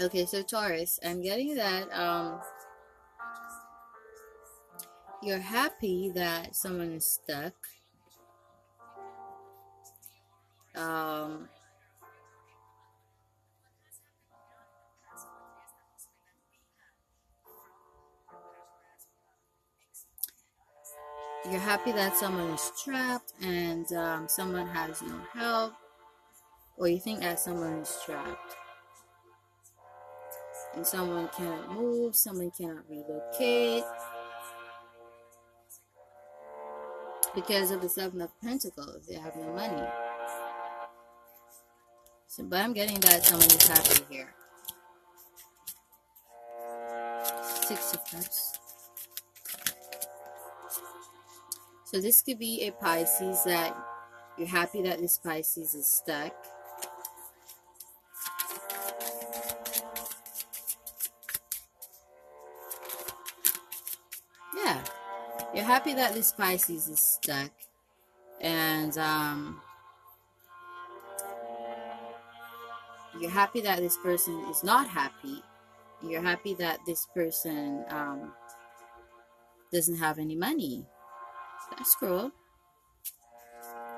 Okay, so Taurus, I'm getting that um you're happy that someone is stuck. Um you're happy that someone is trapped and um, someone has no help or you think that someone is trapped and someone cannot move, someone cannot relocate because of the Seven of Pentacles. They have no money. So, but I'm getting that someone is happy here. Six of Cups. So this could be a Pisces that you're happy that this Pisces is stuck. Happy that this Pisces is stuck. And um, you're happy that this person is not happy. You're happy that this person um, doesn't have any money. That's cruel.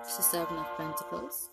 It's the Seven of Pentacles.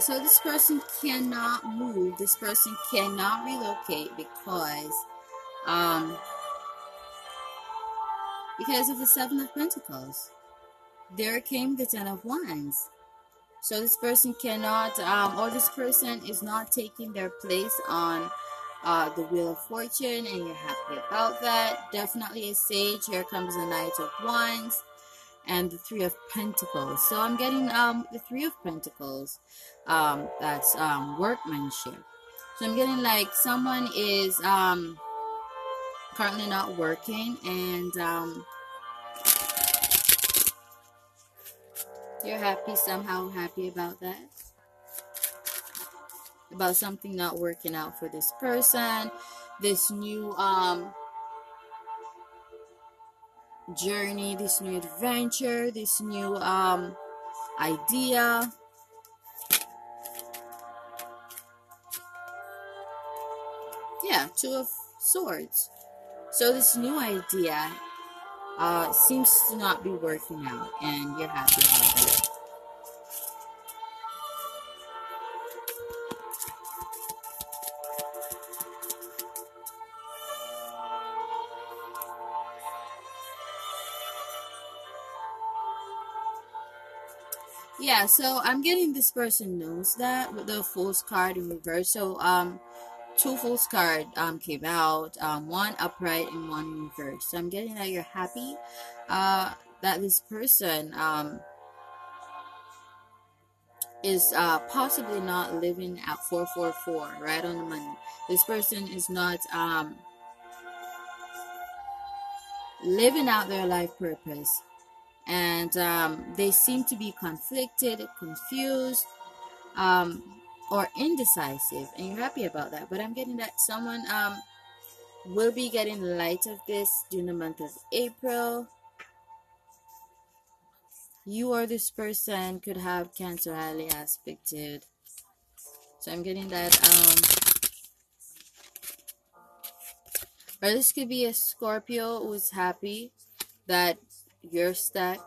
So this person cannot move. This person cannot relocate because um because of the seven of pentacles. There came the ten of wands. So this person cannot um or this person is not taking their place on uh, the Wheel of Fortune, and you're happy about that. Definitely a sage. Here comes the Knight of Wands and the Three of Pentacles. So I'm getting um the Three of Pentacles. Um, that's um workmanship. So I'm getting like someone is um currently not working and um you're happy somehow happy about that about something not working out for this person this new um journey, this new adventure, this new um, idea. Yeah, Two of Swords. So this new idea uh, seems to not be working out, and you're happy about that. So I'm getting this person knows that with the Fool's card in reverse. So um, two Fool's card um came out, um one upright and one reverse. So I'm getting that you're happy, uh, that this person um is uh possibly not living at 444 right on the money. This person is not um living out their life purpose and um, they seem to be conflicted, confused, um, or indecisive, and you're happy about that. But I'm getting that someone um, will be getting light of this during the month of April. You or this person could have Cancer highly aspected. So I'm getting that. Um, or this could be a Scorpio who's happy that your stack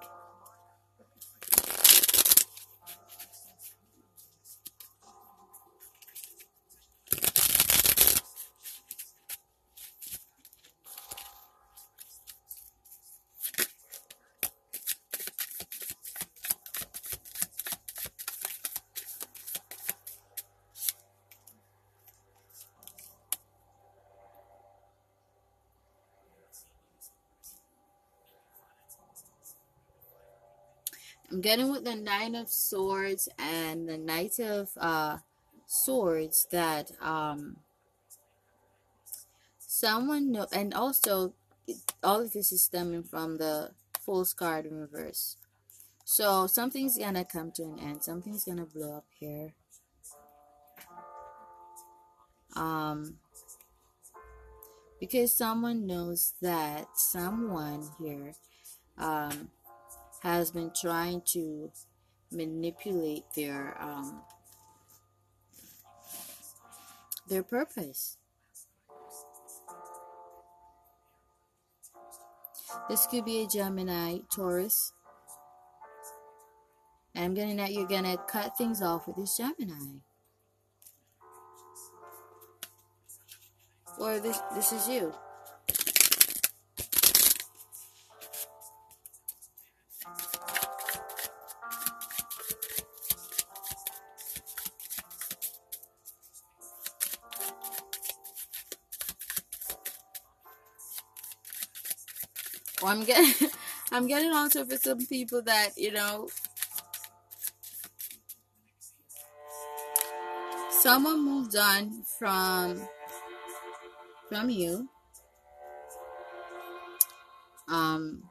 getting with the Nine of Swords and the Knight of uh, Swords that um, someone know, and also all of this is stemming from the Fool's card in reverse. So something's gonna come to an end. Something's gonna blow up here. Um, because someone knows that someone here um, has been trying to manipulate their um, their purpose. This could be a Gemini, Taurus. And I'm getting that you're to cut things off with this Gemini. Or this, this is you. I'm getting, I'm getting also for some people that you know, someone moved on from from you. Um,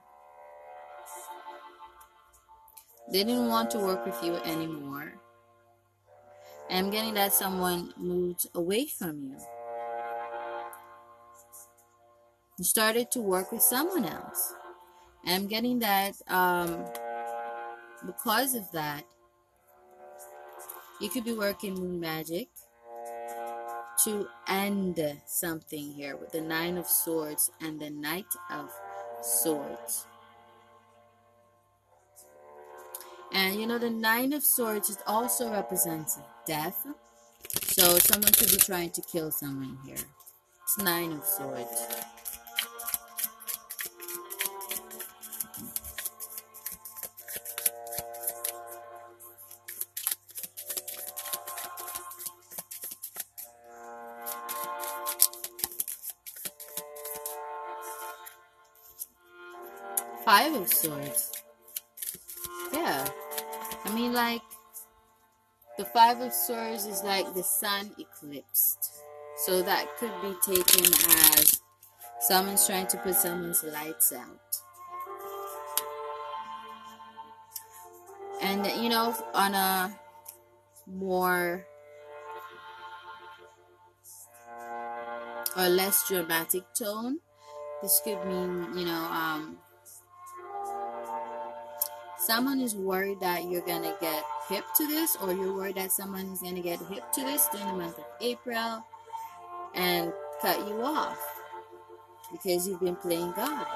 they didn't want to work with you anymore. I'm getting that someone moved away from you and started to work with someone else. And I'm getting that um, because of that, you could be working moon magic to end something here with the Nine of Swords and the Knight of Swords. And you know, the Nine of Swords it also represents death. So someone could be trying to kill someone here. It's Nine of Swords. Swords. Yeah. I mean, like, the Five of Swords is like the sun eclipsed. So that could be taken as someone's trying to put someone's lights out. And, you know, on a more or less dramatic tone, this could mean, you know, um, someone is worried that you're going to get hip to this, or you're worried that someone is going to get hip to this during the month of April and cut you off because you've been playing God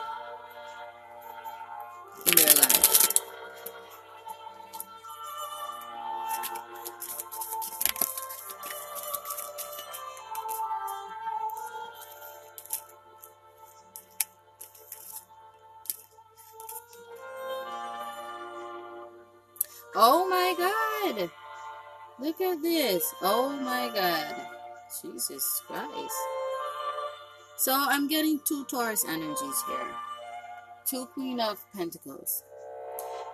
Look at this. Oh my God. Jesus Christ. So I'm getting two Taurus energies here. Two Queen of Pentacles.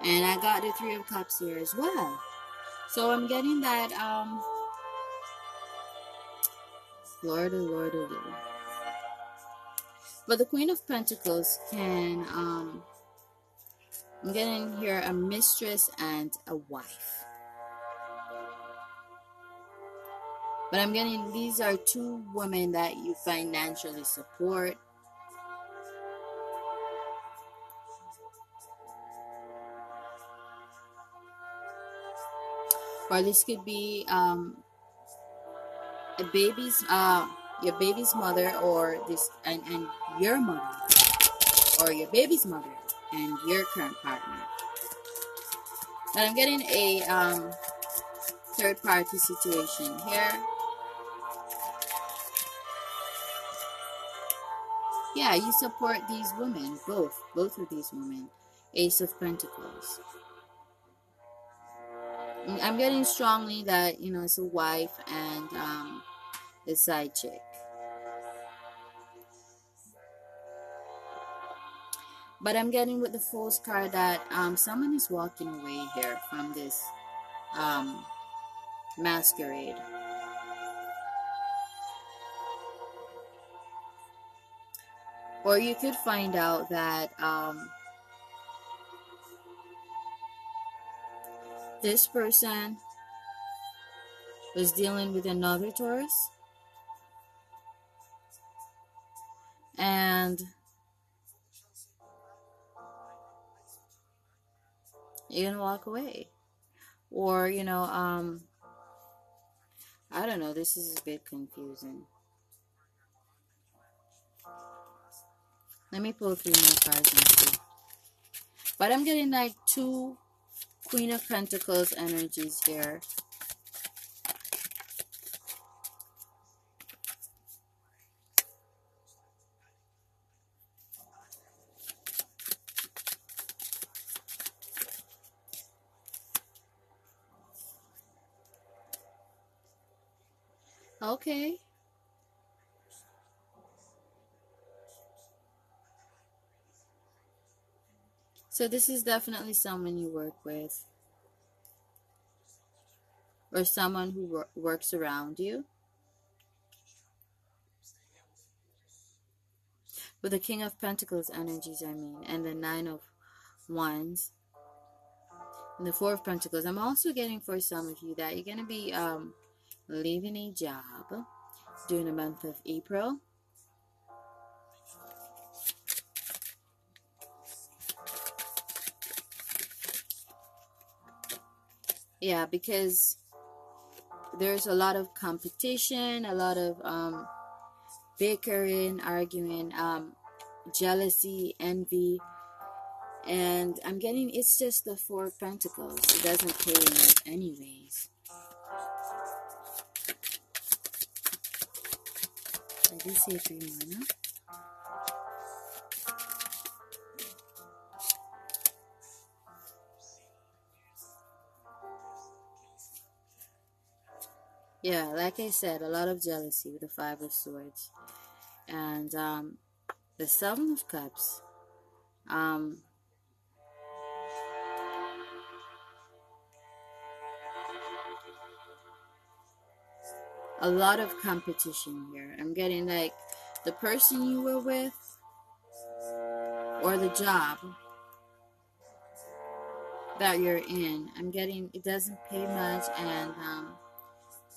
And I got the Three of Cups here as well. So I'm getting that, um, Lord, oh Lord, oh Lord. But the Queen of Pentacles can, um, I'm getting here a mistress and a wife. But I'm getting these are two women that you financially support. Or this could be um, a baby's uh, your baby's mother or this and, and your mother or your baby's mother and your current partner. But I'm getting a um, third party situation here. Yeah, you support these women, both, both of these women. Ace of Pentacles. I'm getting strongly that, you know, it's a wife and um, a side chick. But I'm getting with the Fool's card that um, someone is walking away here from this um, masquerade. Or you could find out that um, this person was dealing with another Taurus. And you're gonna walk away. Or, you know, um I don't know, this is a bit confusing. Let me pull three more cards. But I'm getting like two Queen of Pentacles energies here. Okay. So this is definitely someone you work with. Or someone who wor works around you. With the King of Pentacles energies, I mean, and the Nine of Wands. And the Four of Pentacles. I'm also getting for some of you that you're going to be um, leaving a job during the month of April yeah because there's a lot of competition a lot of um, bickering arguing um, jealousy envy and i'm getting it's just the four of pentacles. It doesn't pay enough anyways. I did say three more yeah like i said a lot of jealousy with the five of swords. And um, the seven of cups. Um, a lot of competition here. I'm getting like the person you were with or the job that you're in i'm getting it doesn't pay much and um,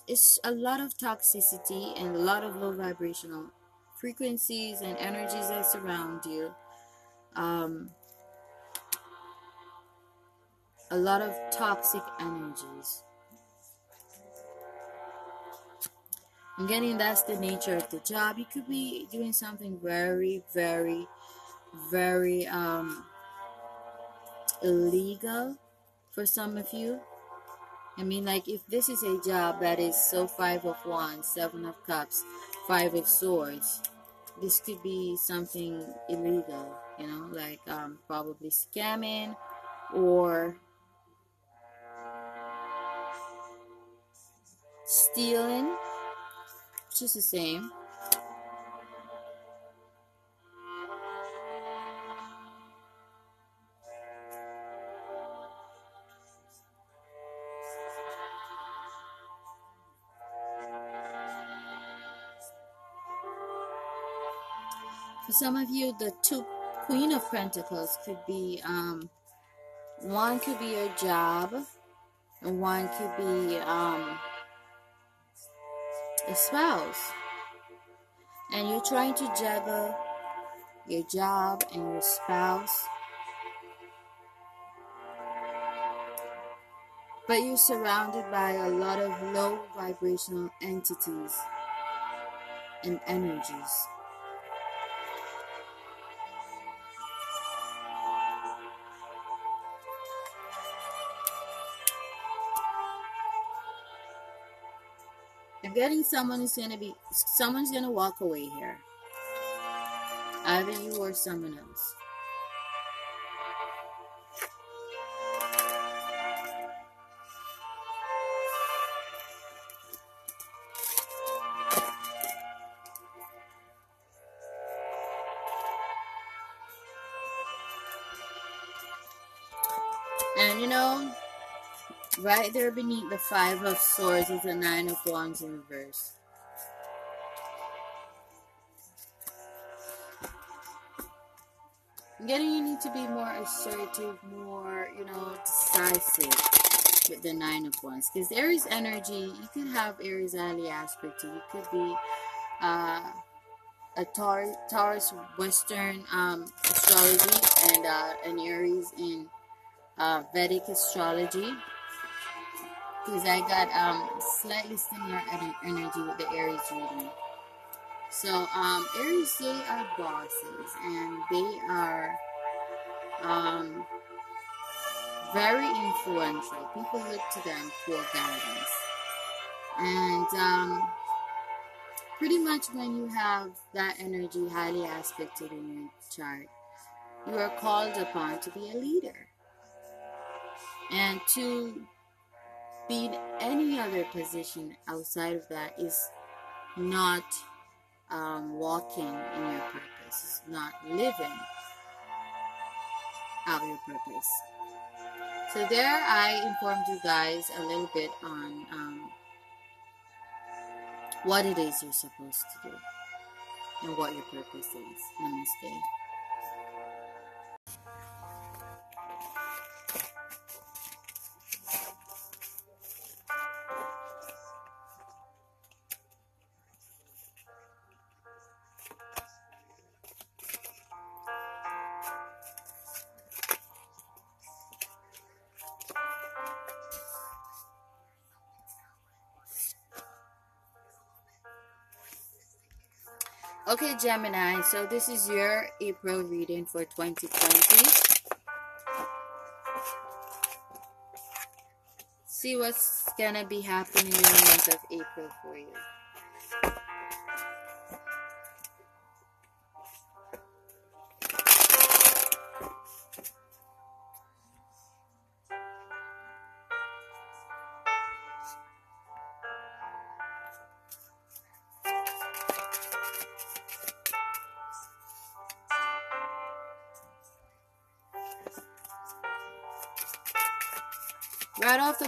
it's a lot of toxicity and a lot of low vibrational frequencies and energies that surround you. Um, a lot of toxic energies. I'm getting that's the nature of the job. You could be doing something very, very, very um, illegal for some of you. I mean, like, if this is a job that is so five of wands, seven of cups, five of swords, this could be something illegal, you know, like um, probably scamming or stealing, just the same. Some of you, the two Queen of Pentacles could be um, one could be your job, and one could be um, a spouse. And you're trying to juggle your job and your spouse. But you're surrounded by a lot of low vibrational entities and energies. Getting someone who's gonna be someone's gonna walk away here. Either you or someone else. Right there beneath the Five of Swords is the Nine of Wands in reverse. I'm getting you need to be more assertive, more, you know, decisive with the Nine of Wands. Because Aries energy, you could have Aries ally aspect to you. could be uh, a Taurus, Taurus Western um, astrology and uh, an Aries in uh, Vedic astrology. Because I got um, slightly similar energy with the Aries reading. So, um, Aries, they are bosses and they are um, very influential. People look to them for guidance. And um, pretty much when you have that energy highly aspected in your chart, you are called upon to be a leader. And to be in any other position outside of that is not um, walking in your purpose, not living out your purpose. So there I informed you guys a little bit on um, what it is you're supposed to do and what your purpose is. Namaste. Okay, Gemini, so this is your April reading for 2020. See what's gonna be happening in the month of April for you.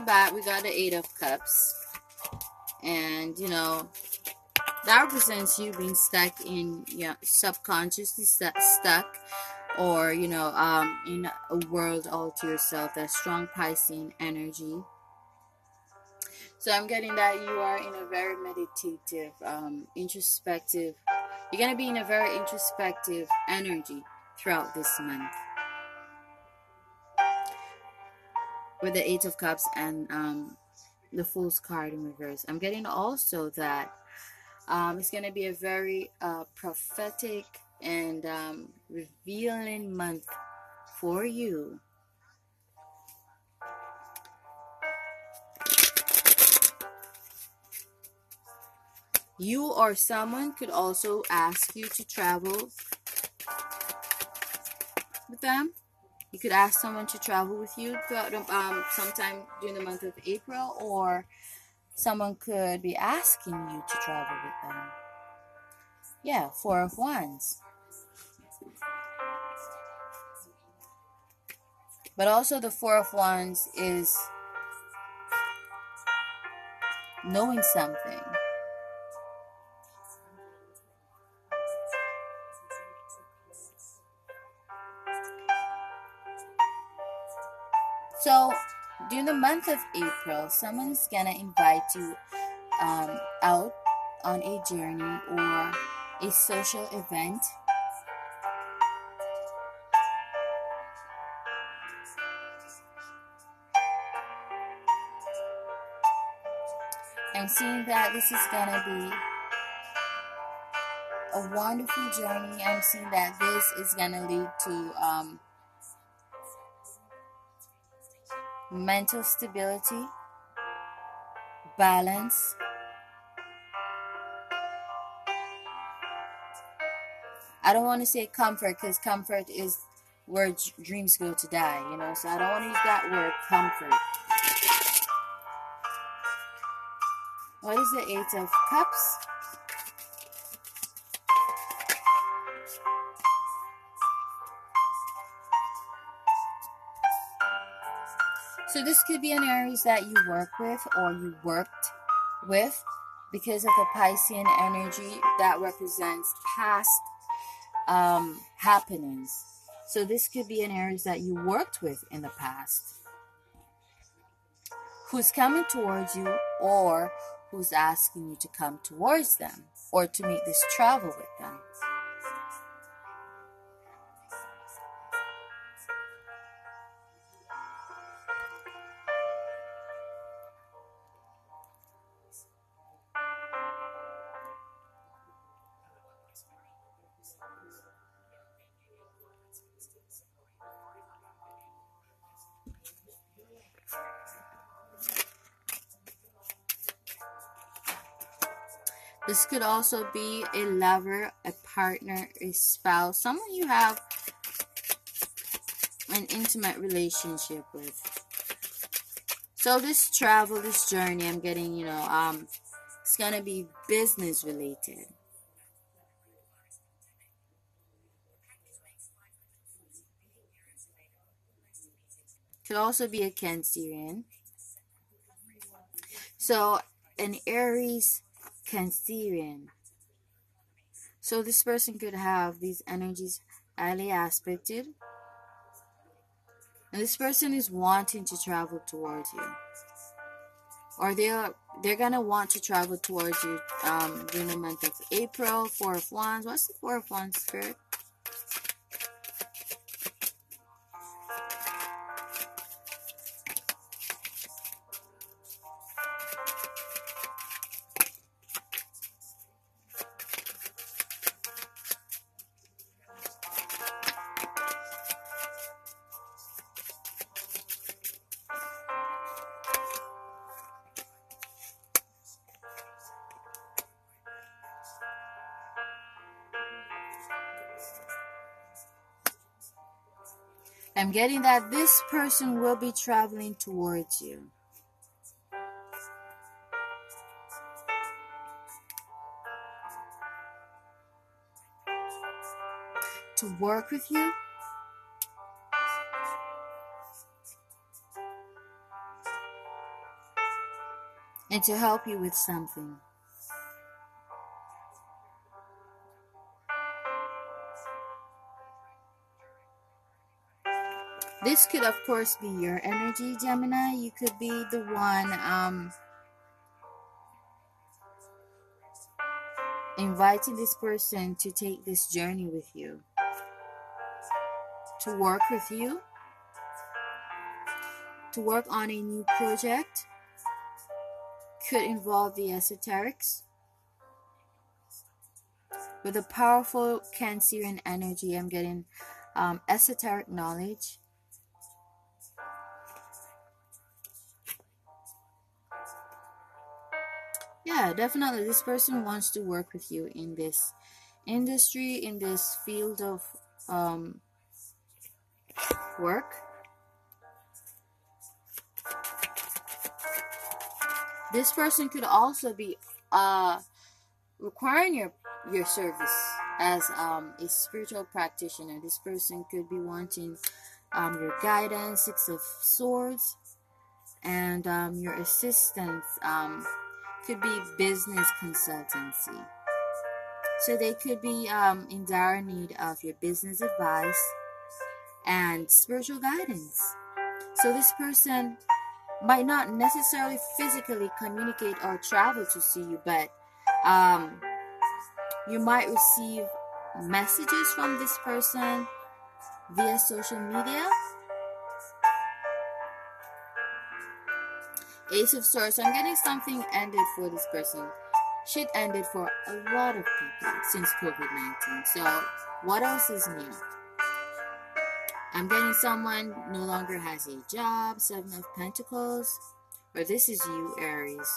We got the Eight of Cups. And, you know, that represents you being stuck in, you know, subconsciously st stuck or, you know, um, in a world all to yourself, that strong Piscean energy. So I'm getting that you are in a very meditative, um, introspective, you're going to be in a very introspective energy throughout this month. With the Eight of Cups and um, the Fool's card in reverse. I'm getting also that um, it's going to be a very uh, prophetic and um, revealing month for you. You or someone could also ask you to travel with them you could ask someone to travel with you throughout um, sometime during the month of April, or someone could be asking you to travel with them. Yeah, Four of Wands. But also, the Four of Wands is knowing something. So during the month of April, someone's gonna invite you um, out on a journey or a social event. I'm seeing that this is gonna be a wonderful journey. I'm seeing that this is gonna lead to um, mental stability, balance, I don't want to say comfort because comfort is where dreams go to die, you know, so I don't want to use that word comfort. What is the Eight of Cups? So this could be an Aries that you work with or you worked with because of the Piscean energy that represents past um, happenings. So this could be an Aries that you worked with in the past who's coming towards you or who's asking you to come towards them or to make this travel with them. Also be a lover, a partner, a spouse, someone you have an intimate relationship with. So this travel, this journey, I'm getting, you know, um, it's gonna be business related. Could also be a Cancerian. So an Aries Cancerian. So this person could have these energies highly aspected. And this person is wanting to travel towards you. Or they're they're gonna want to travel towards you um, during the month of April, Four of Wands. What's the Four of Wands spirit? Getting that this person will be traveling towards you. To work with you. And to help you with something. This could, of course, be your energy, Gemini. You could be the one um, inviting this person to take this journey with you, to work with you, to work on a new project. Could involve the esoterics. With a powerful Cancerian energy, I'm getting um, esoteric knowledge yeah definitely. This person wants to work with you in this industry in this field of um, work. This person could also be uh, requiring your your service as um, a spiritual practitioner. This person could be wanting um, your guidance six of swords and um, your assistance um, could be business consultancy. So they could be um, in dire need of your business advice and spiritual guidance. So this person might not necessarily physically communicate or travel to see you, but um, you might receive messages from this person via social media Ace of Swords. I'm getting something ended for this person. Shit ended for a lot of people since COVID-19. So what else is new? I'm getting someone no longer has a job, Seven of Pentacles, or this is you, Aries.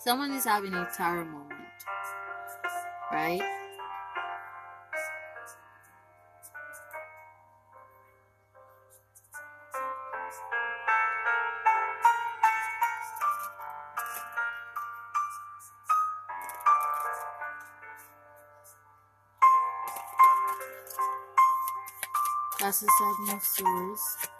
Someone is having a tower moment, right? That's the seven of swords.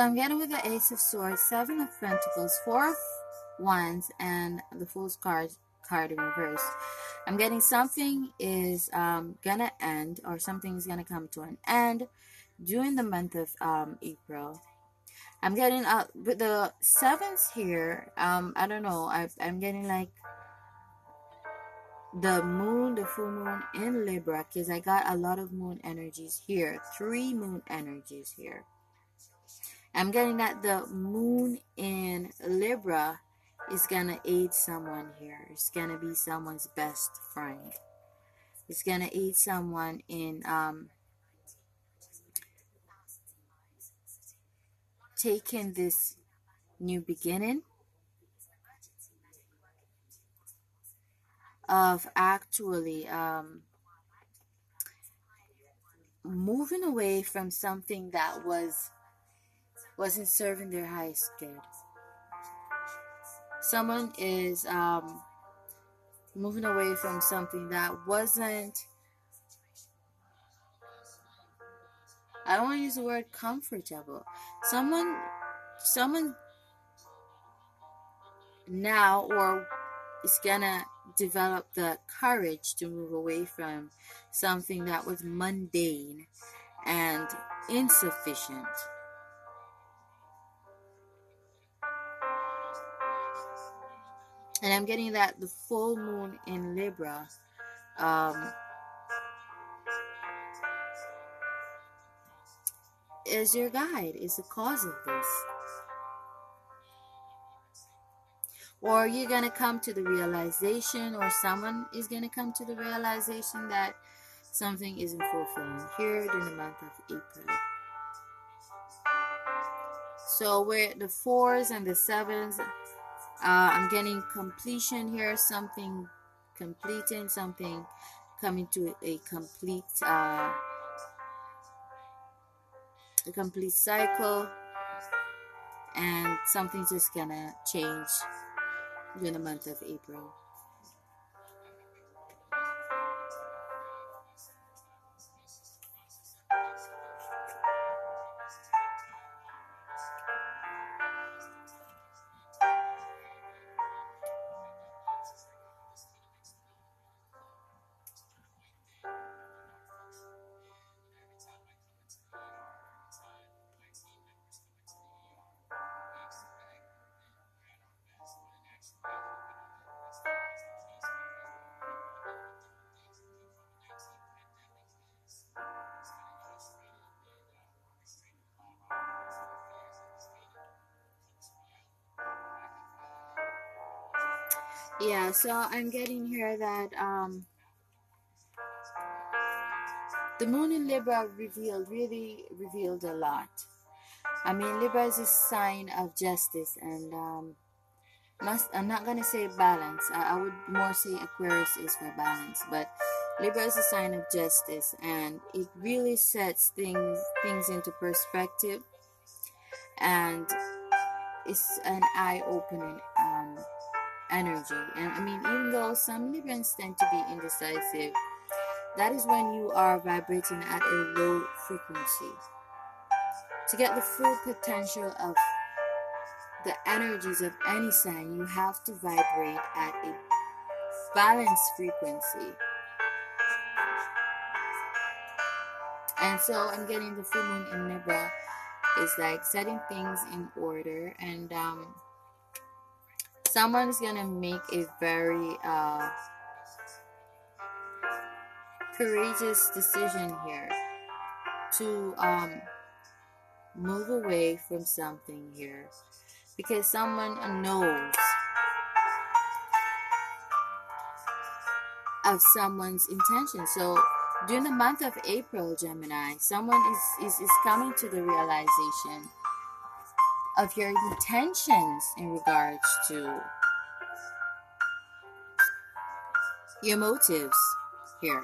So I'm getting with the Ace of Swords, Seven of Pentacles, Four of Wands, and the Fool's card card in reverse. I'm getting something is um, gonna end or something is gonna come to an end during the month of um, April. I'm getting uh with the sevens here. Um, I don't know. I I'm getting like the moon, the full moon in Libra because I got a lot of moon energies here. Three moon energies here. I'm getting that the moon in Libra is gonna aid someone here. It's gonna be someone's best friend. It's gonna aid someone in um, taking this new beginning of actually um, moving away from something that was wasn't serving their highest good. Someone is um, moving away from something that wasn't. I don't want to use the word comfortable. Someone, someone now or is gonna develop the courage to move away from something that was mundane and insufficient. And I'm getting that the full moon in Libra um, is your guide, is the cause of this. Or you're going to come to the realization, or someone is going to come to the realization that something isn't fulfilling here during the month of April. So, where the fours and the sevens uh, I'm getting completion here, something completing, something coming to a complete uh, a complete cycle, and something's just gonna change during the month of April. So i'm getting here that um the moon in libra revealed really revealed a lot. I mean libra is a sign of justice and um i'm not gonna say balance. I, I would more say aquarius is for balance but libra is a sign of justice and it really sets things things into perspective and it's an eye-opening um, energy. And I mean, even though some Librans tend to be indecisive, that is when you are vibrating at a low frequency. To get the full potential of the energies of any sign, you have to vibrate at a balanced frequency. And so I'm getting the full moon in Libra is like setting things in order and um someone's gonna make a very uh, courageous decision here to um, move away from something here because someone knows of someone's intention. So during the month of April, Gemini, someone is, is, is coming to the realization of your intentions in regards to your motives here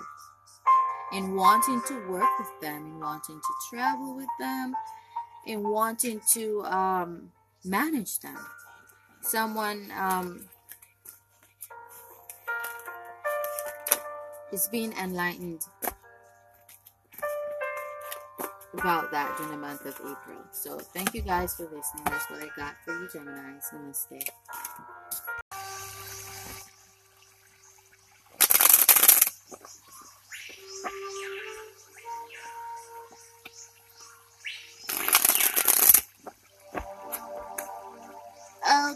in wanting to work with them, in wanting to travel with them, in wanting to um, manage them. Someone um, is being enlightened about that during the month of April. So thank you guys for listening. That's what I got for you, Geminis. Namaste.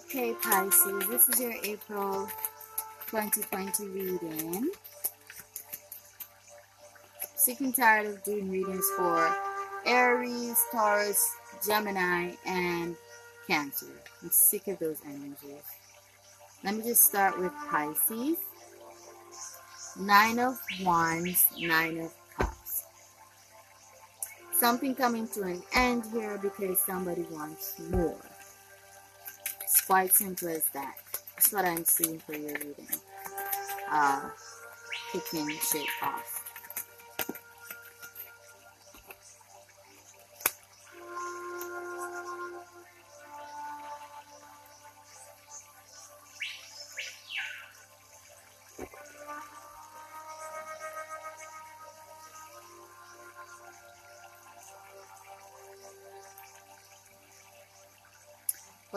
Okay, Pisces, this is your April 2020 reading. Sick and tired of doing readings for Aries, Taurus, Gemini, and Cancer. I'm sick of those energies. Let me just start with Pisces. Nine of Wands, Nine of Cups. Something coming to an end here because somebody wants more quite simple as that. That's what I'm seeing for your reading. Uh, kicking shit off.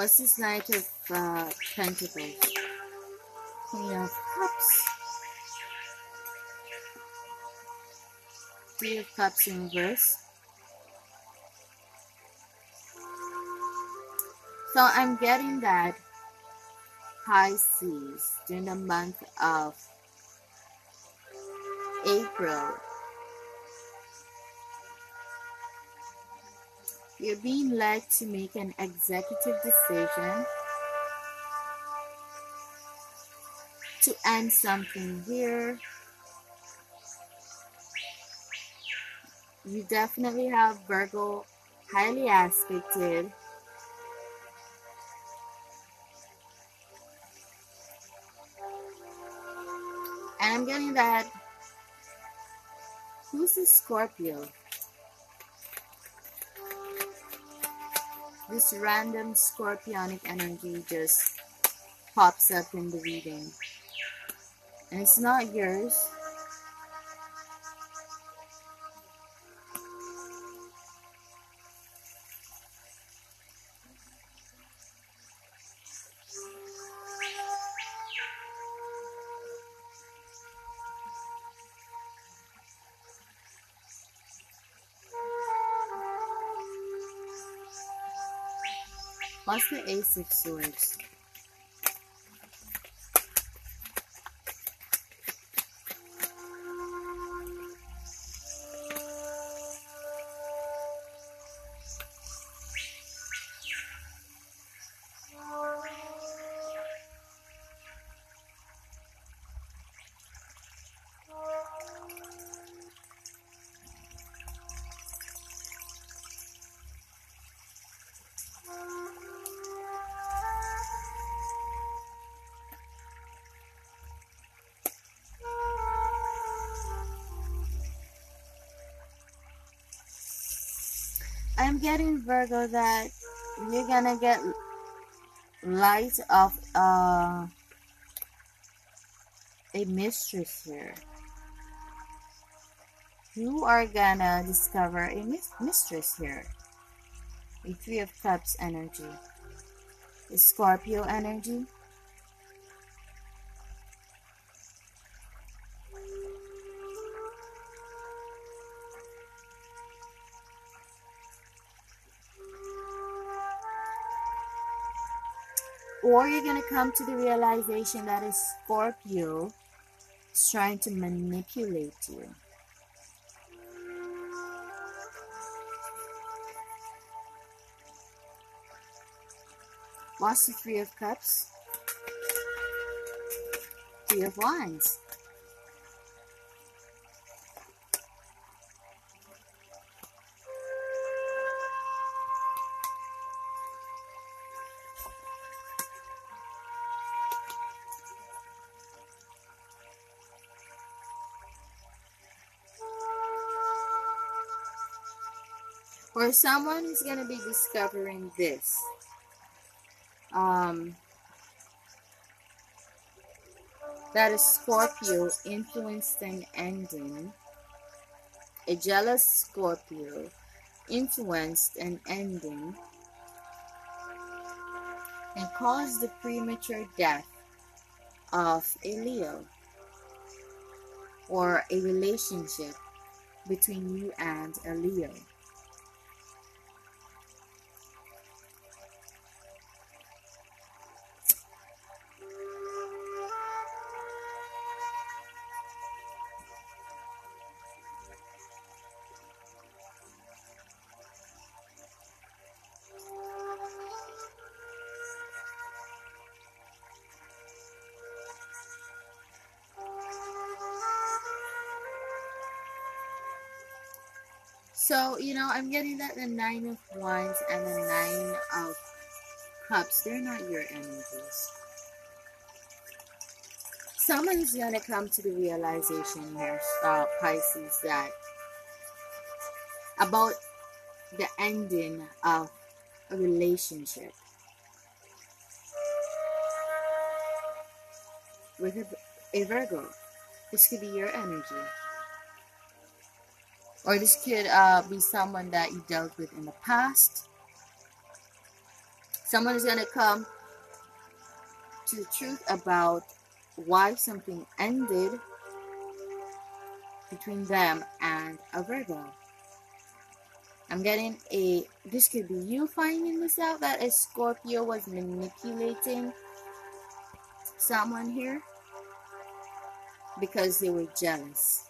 What's this Knight of uh, Pentacles? Queen of Cups. Three of Cups in reverse. So I'm getting that Pisces during the month of April You're being led to make an executive decision to end something here. You definitely have Virgo highly aspected. And I'm getting that. Who's the Scorpio? This random scorpionic energy just pops up in the reading. And it's not yours. Ace of Swords? Getting Virgo that you're gonna get light of uh, a mistress here. You are gonna discover a mis mistress here. A Three of Cups energy. A Scorpio energy. Or you're going to come to the realization that a Scorpio is trying to manipulate you. What's the Three of Cups? Three of Wands. Or someone is going to be discovering this. Um, that a Scorpio influenced an ending. A jealous Scorpio influenced an ending and caused the premature death of a Leo or a relationship between you and a Leo. Getting that the Nine of Wands and the Nine of Cups, they're not your energies. Someone is going to come to the realization here, uh, Pisces, that about the ending of a relationship with a, a Virgo. This could be your energy. Or this could uh, be someone that you dealt with in the past. Someone is going to come to the truth about why something ended between them and a Virgo. I'm getting a, this could be you finding this out that a Scorpio was manipulating someone here because they were jealous.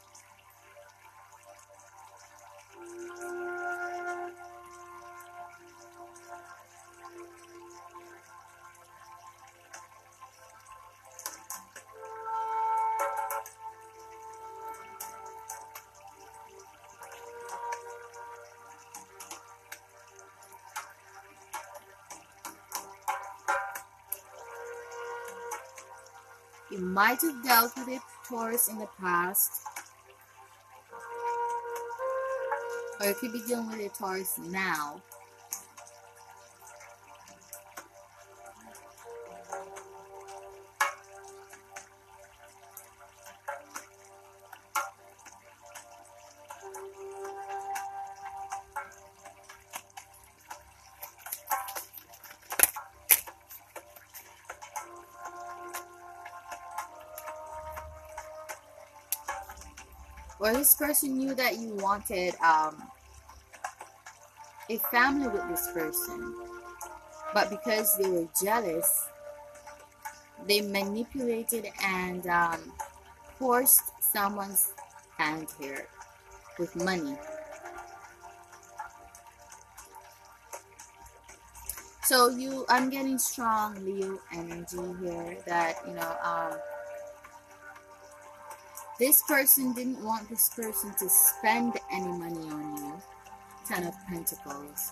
Might have dealt with a Taurus in the past. Or you could be dealing with a Taurus now. This person knew that you wanted um, a family with this person, but because they were jealous, they manipulated and um, forced someone's hand here with money. So you, I'm getting strong Leo energy here that you know. Um, this person didn't want this person to spend any money on you. Ten of Pentacles.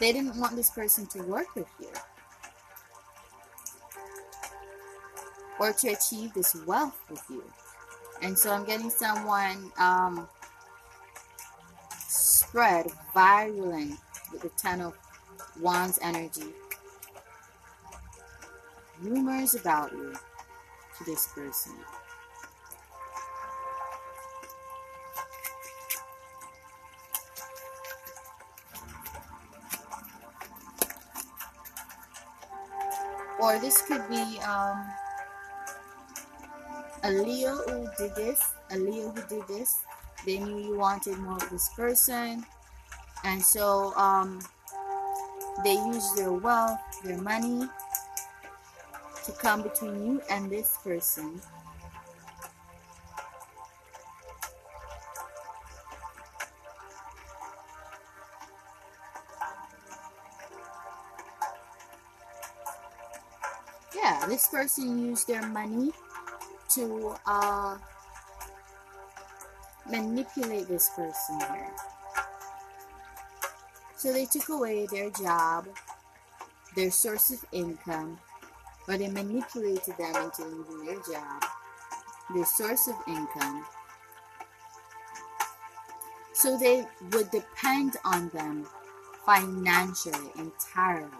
They didn't want this person to work with you. Or to achieve this wealth with you. And so I'm getting someone um, spread, virulent with the Ten of Wands energy rumors about you to this person. Or this could be um, a Leo who did this, a Leo who did this. They knew you wanted more of this person. And so um, they used their wealth, their money, to come between you and this person. Yeah, this person used their money to uh, manipulate this person here. So they took away their job, their source of income, but they manipulated them into leaving their job, their source of income. So they would depend on them financially entirely.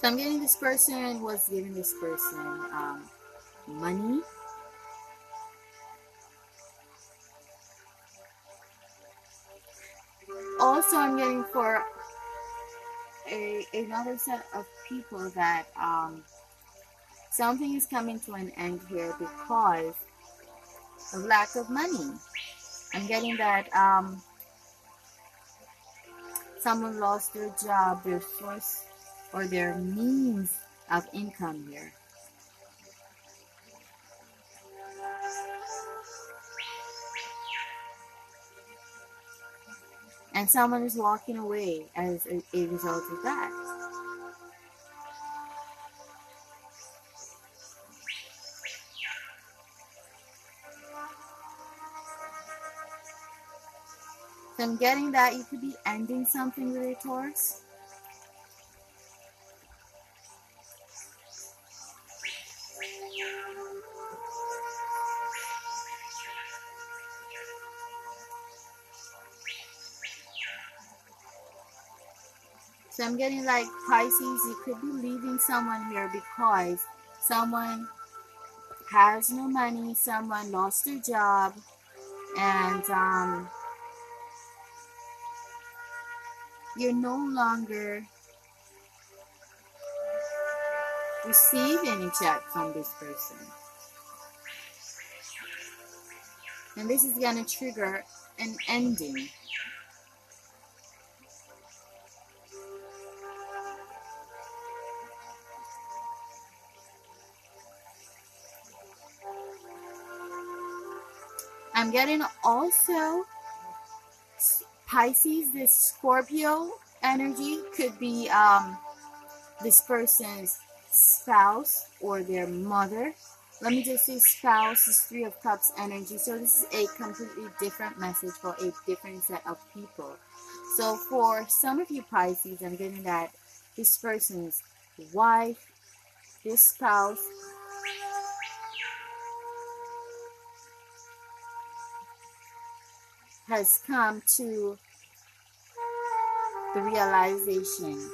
So I'm getting this person, was giving this person um, money. Also, I'm getting for a another set of people that um, something is coming to an end here because of lack of money. I'm getting that um, someone lost their job, their source or their means of income here. And someone is walking away as a, a result of that. So I'm getting that you could be ending something with a Taurus. I'm getting like Pisces, you could be leaving someone here because someone has no money, someone lost their job, and um, you're no longer receiving any check from this person. And this is going to trigger an ending. Getting also Pisces, this Scorpio energy could be um, this person's spouse or their mother. Let me just say spouse is Three of Cups energy. So this is a completely different message for a different set of people. So for some of you Pisces, I'm getting that this person's wife, this spouse, has come to the realization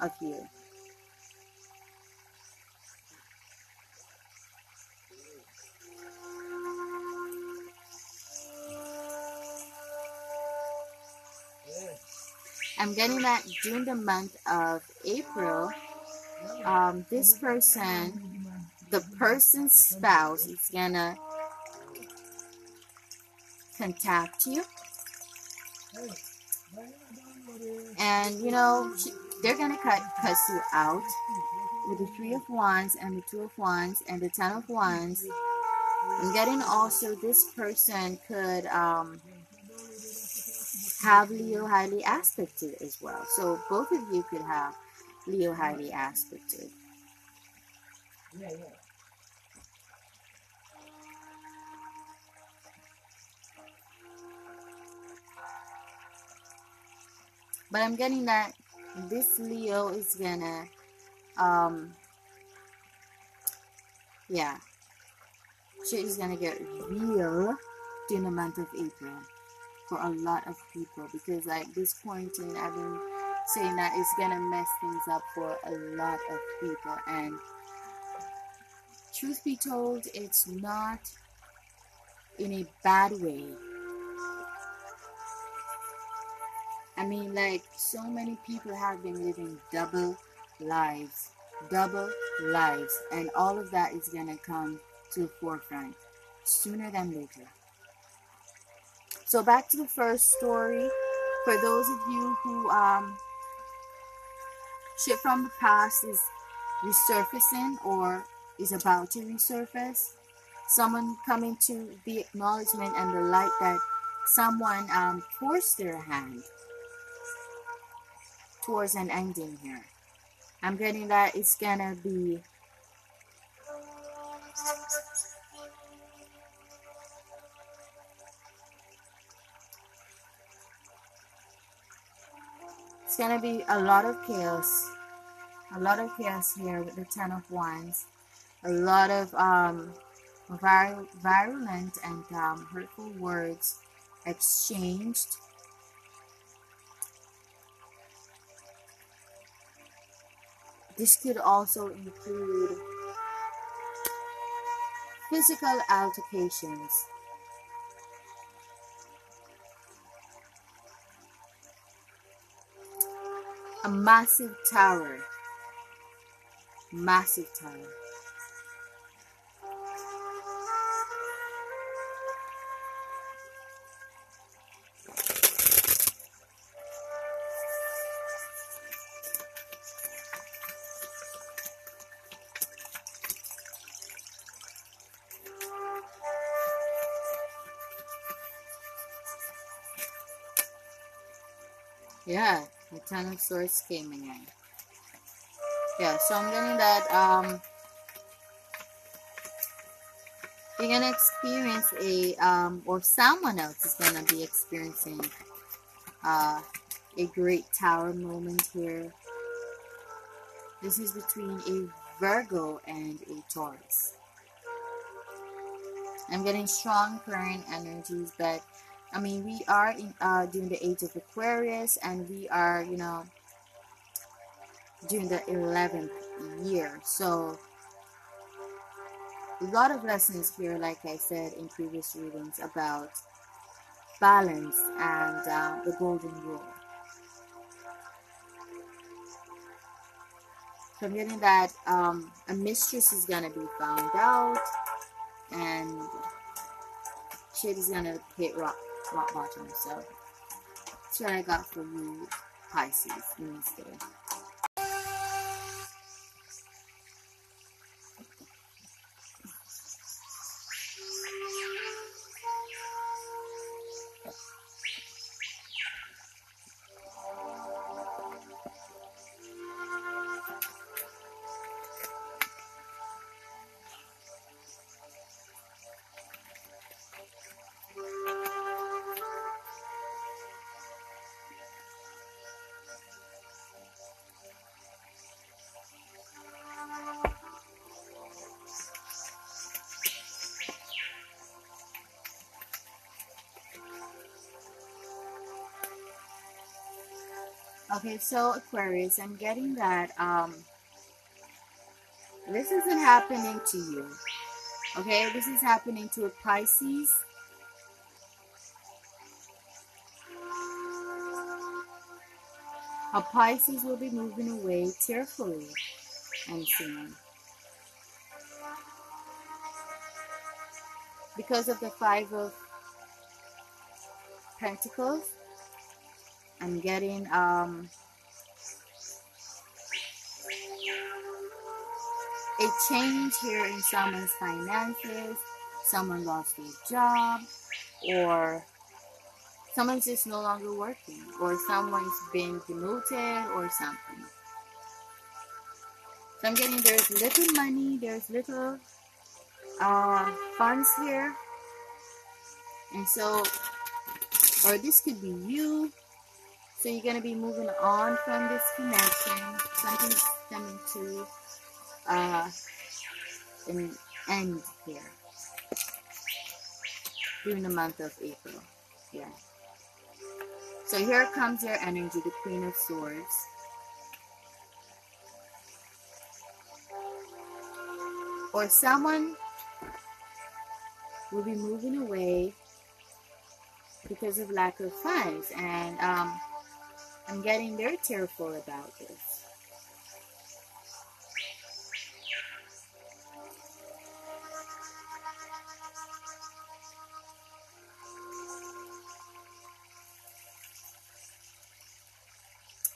of you. I'm getting that during the month of April, um, this person, the person's spouse, is gonna contact you. And you know, they're gonna cut cuss you out with the three of wands and the two of wands and the ten of wands. I'm getting also this person could um, have Leo highly aspected as well. So both of you could have Leo highly aspected. Yeah, yeah. But I'm getting that this Leo is gonna, um, yeah, shit is gonna get real during the month of April for a lot of people because like this quarantine, I've been saying that it's gonna mess things up for a lot of people. And truth be told, it's not in a bad way I mean, like, so many people have been living double lives, double lives, and all of that is going to come to the forefront sooner than later. So, back to the first story. For those of you who, um, shit from the past is resurfacing or is about to resurface, someone coming to the acknowledgement and the light that someone um, forced their hand towards an ending here. I'm getting that it's gonna be it's gonna be a lot of chaos a lot of chaos here with the ten of wands a lot of um vir- virulent and um, hurtful words exchanged This could also include physical altercations. A massive tower. Massive tower. Yeah, the Ten of Swords came again. Yeah, so I'm getting that um you're gonna experience a um or someone else is gonna be experiencing uh a great tower moment here. This is between a Virgo and a Taurus. I'm getting strong current energies, but I mean, we are in uh, during the age of Aquarius, and we are, you know, during the 11th year. So, a lot of lessons here, like I said in previous readings, about balance and uh, the golden rule. So I'm getting that um, a mistress is gonna be found out, and shit is gonna hit rock rock bottom. So that's what I got for you, Pisces, Wednesday. Okay, so Aquarius, I'm getting that um this isn't happening to you. Okay, this is happening to a Pisces. A Pisces will be moving away tearfully, I'm seeing. Because of the Five of Pentacles, I'm getting um, a change here in someone's finances, someone lost their job, or someone's just no longer working, or someone's been demoted, or something. So I'm getting there's little money, there's little uh, funds here, and so, or this could be you so you're going to be moving on from this connection. Something's coming to uh, an end here during the month of April. Yeah. So here comes your energy, the Queen of Swords. Or someone will be moving away because of lack of funds and um, I'm getting very tearful about this.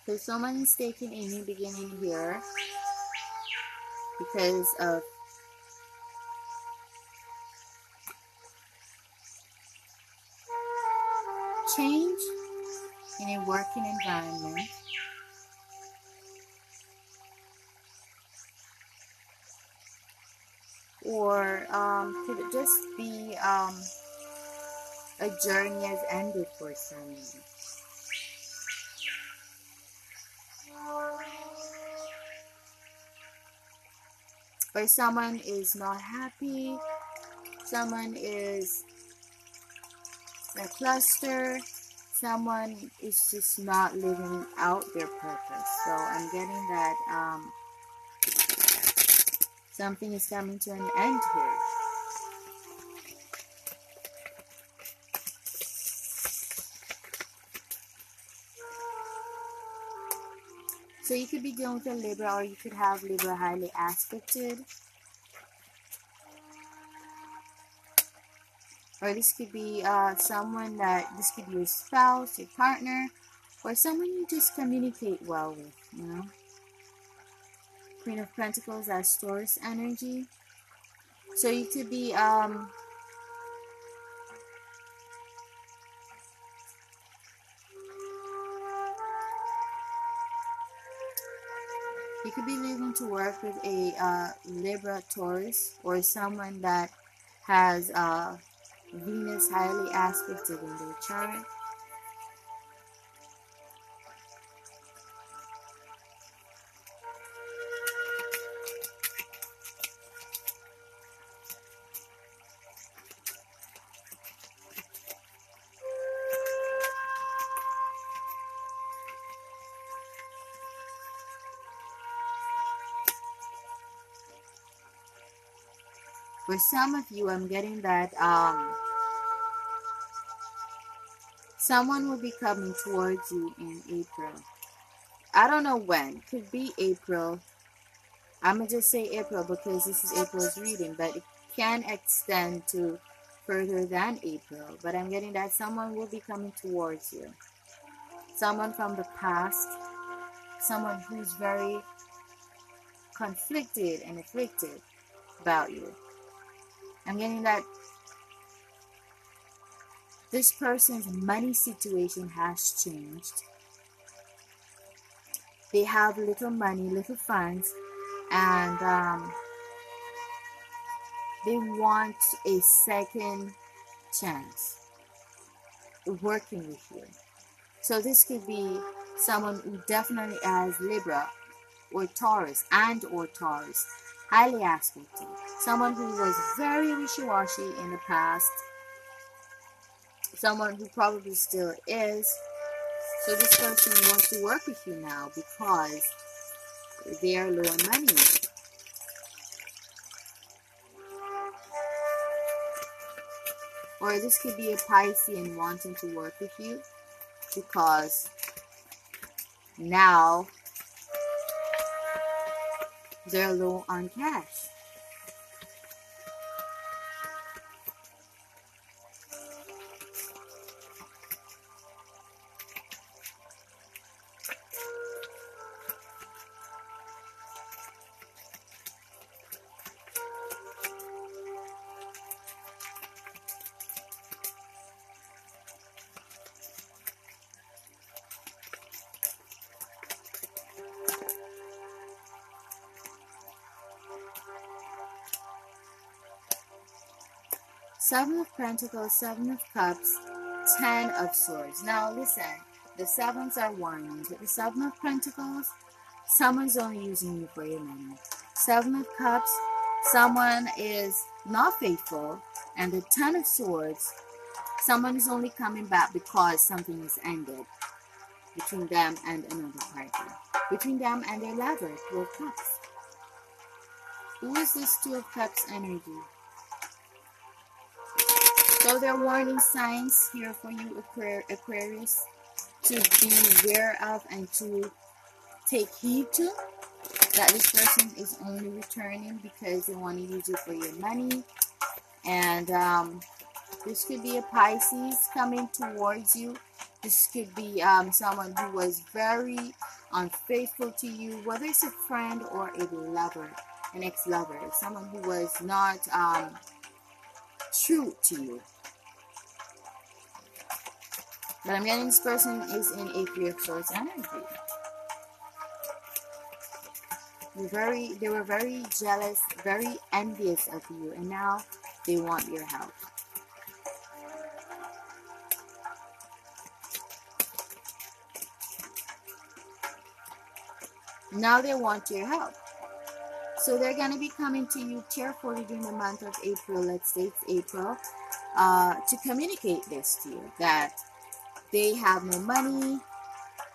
There's so someone taking a new beginning here because of change in a working environment. Or um, could it just be um, a journey has ended for someone? Or someone is not happy, someone is a cluster, someone is just not living out their purpose. So I'm getting that um, Something is coming to an end here. So you could be dealing with a Libra or you could have Libra highly aspected. Or this could be uh, someone that, this could be your spouse, your partner, or someone you just communicate well with, you know. Queen of Pentacles that stores energy. So you could be um you could be leaving to work with a uh, Libra Taurus or someone that has uh, Venus highly aspected in their chart. for some of you i'm getting that um someone will be coming towards you in april. I don't know when. Could be april. I'm gonna just say april because this is april's reading but it can extend to further than april. But i'm getting that someone will be coming towards you. Someone from the past. Someone who's very conflicted and afflicted about you. I'm getting that this person's money situation has changed. They have little money, little funds, and um, they want a second chance working with you. So this could be someone who definitely has Libra or Taurus and or Taurus highly aspected, someone who was very wishy-washy in the past, someone who probably still is. So this person wants to work with you now because they are low on money. Or this could be a Piscean wanting to work with you because now they're low on cash. Pentacles, Seven of Cups, Ten of Swords. Now listen, the sevens are warnings. The Seven of Pentacles, someone's only using you for your money. Seven of Cups, someone is not faithful. And the Ten of Swords, someone is only coming back because something is ended between them and another party. Between them and their lover, Two of Cups. Who is this Two of Cups energy? So there are warning signs here for you, Aquarius, to be aware of and to take heed to. That this person is only returning because they want to use it for your money. And um, this could be a Pisces coming towards you. This could be um, someone who was very unfaithful to you, whether it's a friend or a lover, an ex-lover, someone who was not um, true to you. But I'm getting this person is in a three of swords energy. You're very, they were very jealous, very envious of you, and now they want your help. Now they want your help. So they're going to be coming to you carefully during the month of April, let's say it's April, uh, to communicate this to you that they have no money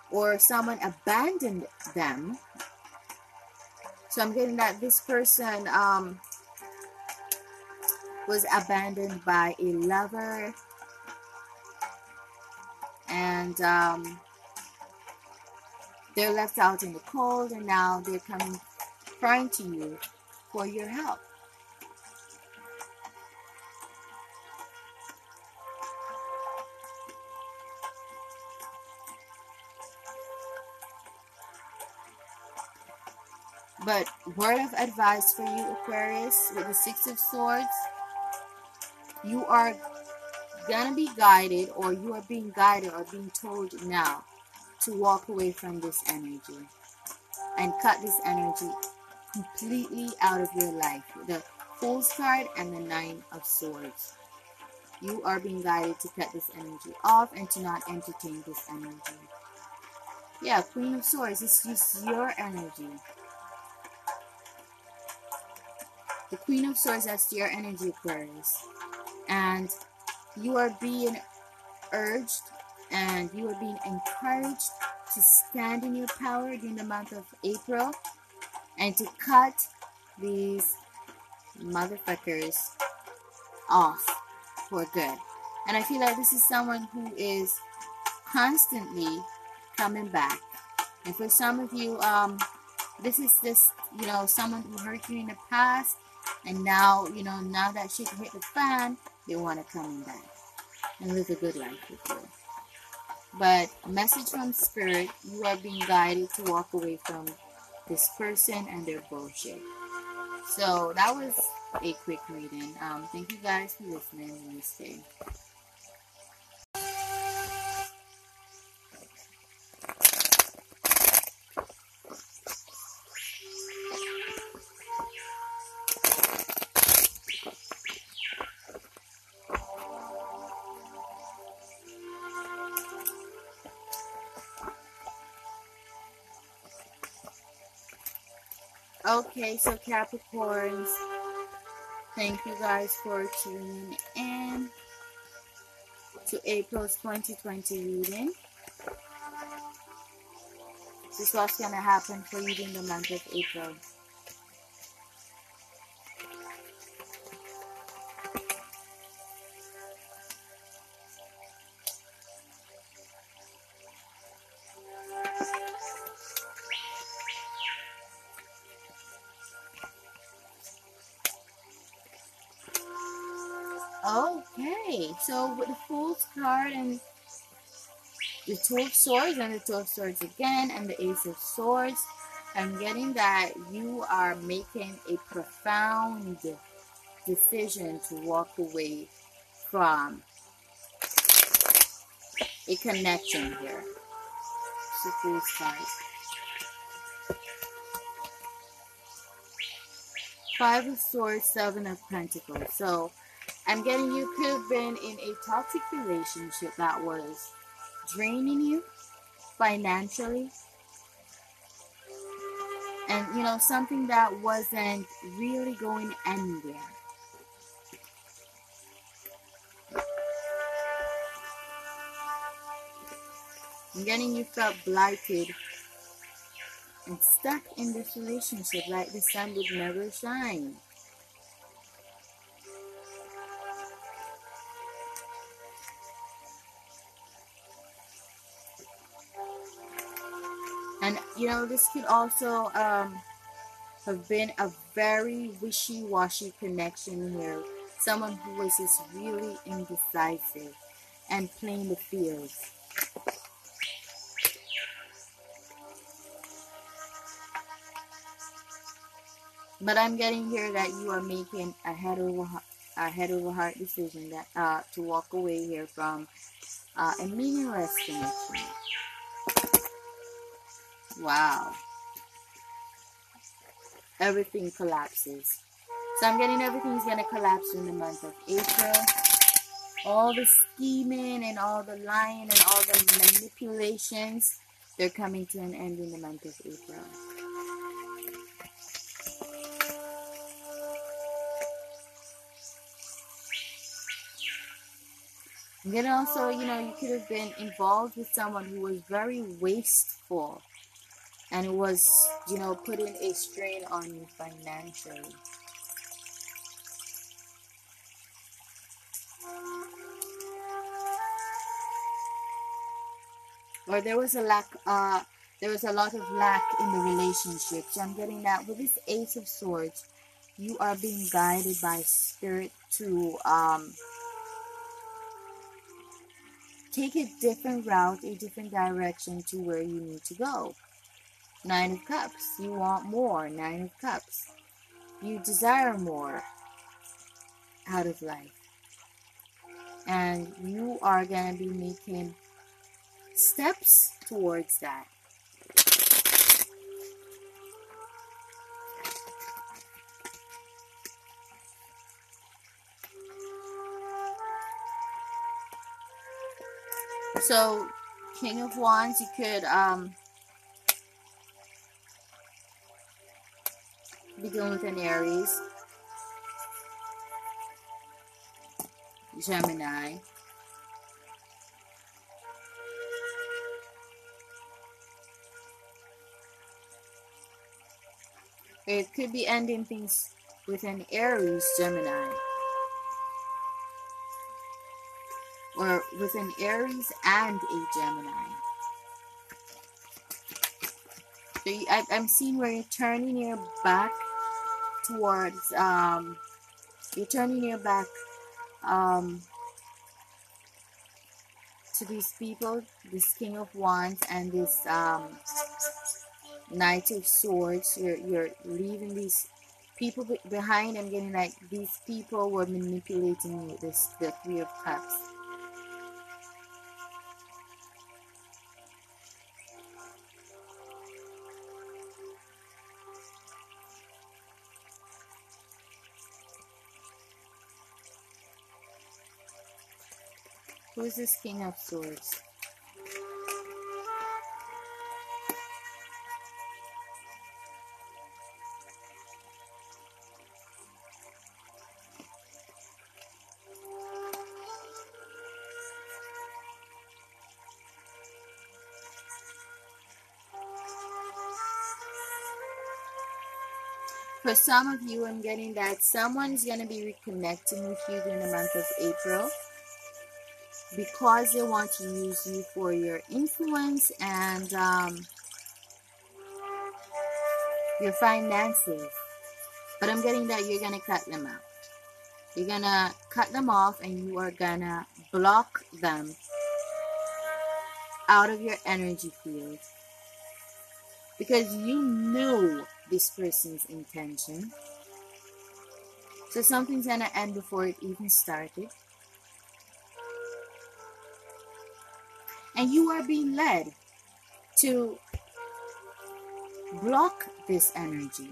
or someone abandoned them. So I'm getting that this person um, was abandoned by a lover and um, they're left out in the cold and now they're coming crying to you for your help. But word of advice for you, Aquarius, with the Six of Swords, you are gonna be guided, or you are being guided, or being told now to walk away from this energy and cut this energy completely out of your life. The Fool's card and the Nine of Swords. You are being guided to cut this energy off and to not entertain this energy. Yeah, Queen of Swords, this is your energy. The Queen of Swords, that's your energy, Aquarius. And you are being urged and you are being encouraged to stand in your power during the month of April and to cut these motherfuckers off for good. And I feel like this is someone who is constantly coming back. And for some of you, um, this is just, you know, someone who hurt you in the past and now, you know, now that shit hit the fan, they want to come back and live a good life with you. But message from spirit, you are being guided to walk away from this person and their bullshit. So that was a quick reading. Um, thank you guys for listening. Namaste. Okay, so Capricorns, thank you guys for tuning in to April's 2020 reading. This is what's going to happen for you in the month of April. Two of Swords and the Two of Swords again and the Ace of Swords, I'm getting that you are making a profound decision to walk away from a connection here. The Fool's card. Five of Swords, Seven of Pentacles. So I'm getting you could have been in a toxic relationship that was draining you financially. And, you know, something that wasn't really going anywhere. I'm getting you felt blighted and stuck in this relationship like the sun would never shine. You know, this could also um, have been a very wishy-washy connection here. Someone who was just really indecisive and playing the fields. But I'm getting here that you are making a head over a head over heart decision that uh, to walk away here from uh, a meaningless connection. Wow. Everything collapses. So I'm getting everything's going to collapse in the month of April. All the scheming and all the lying and all the manipulations, they're coming to an end in the month of April. And then also, you know, you could have been involved with someone who was very wasteful and it was, you know, putting a strain on you financially. Or there was a lack, uh, there was a lot of lack in the relationship. So I'm getting that with this Ace of Swords, you are being guided by Spirit to um, take a different route, a different direction to where you need to go. Nine of Cups, you want more. Nine of Cups, you desire more out of life. And you are going to be making steps towards that. So, King of Wands, you could um, be dealing with an Aries, Gemini. It could be ending things with an Aries, Gemini. or with an Aries and a Gemini. So you, I, am seeing where you're turning your back towards, um, you're turning your back um, to these people, this King of Wands and this um, Knight of Swords. You're, you're leaving these people behind. I'm getting like these people were manipulating you, this, the Three of Cups. Who's this King of Swords? For some of you, I'm getting that someone's going to be reconnecting with you during the month of April because they want to use you for your influence and um, your finances. But I'm getting that you're going to cut them out. You're going to cut them off and you are going to block them out of your energy field. Because you knew this person's intention. So something's going to end before it even started. And you are being led to block this energy.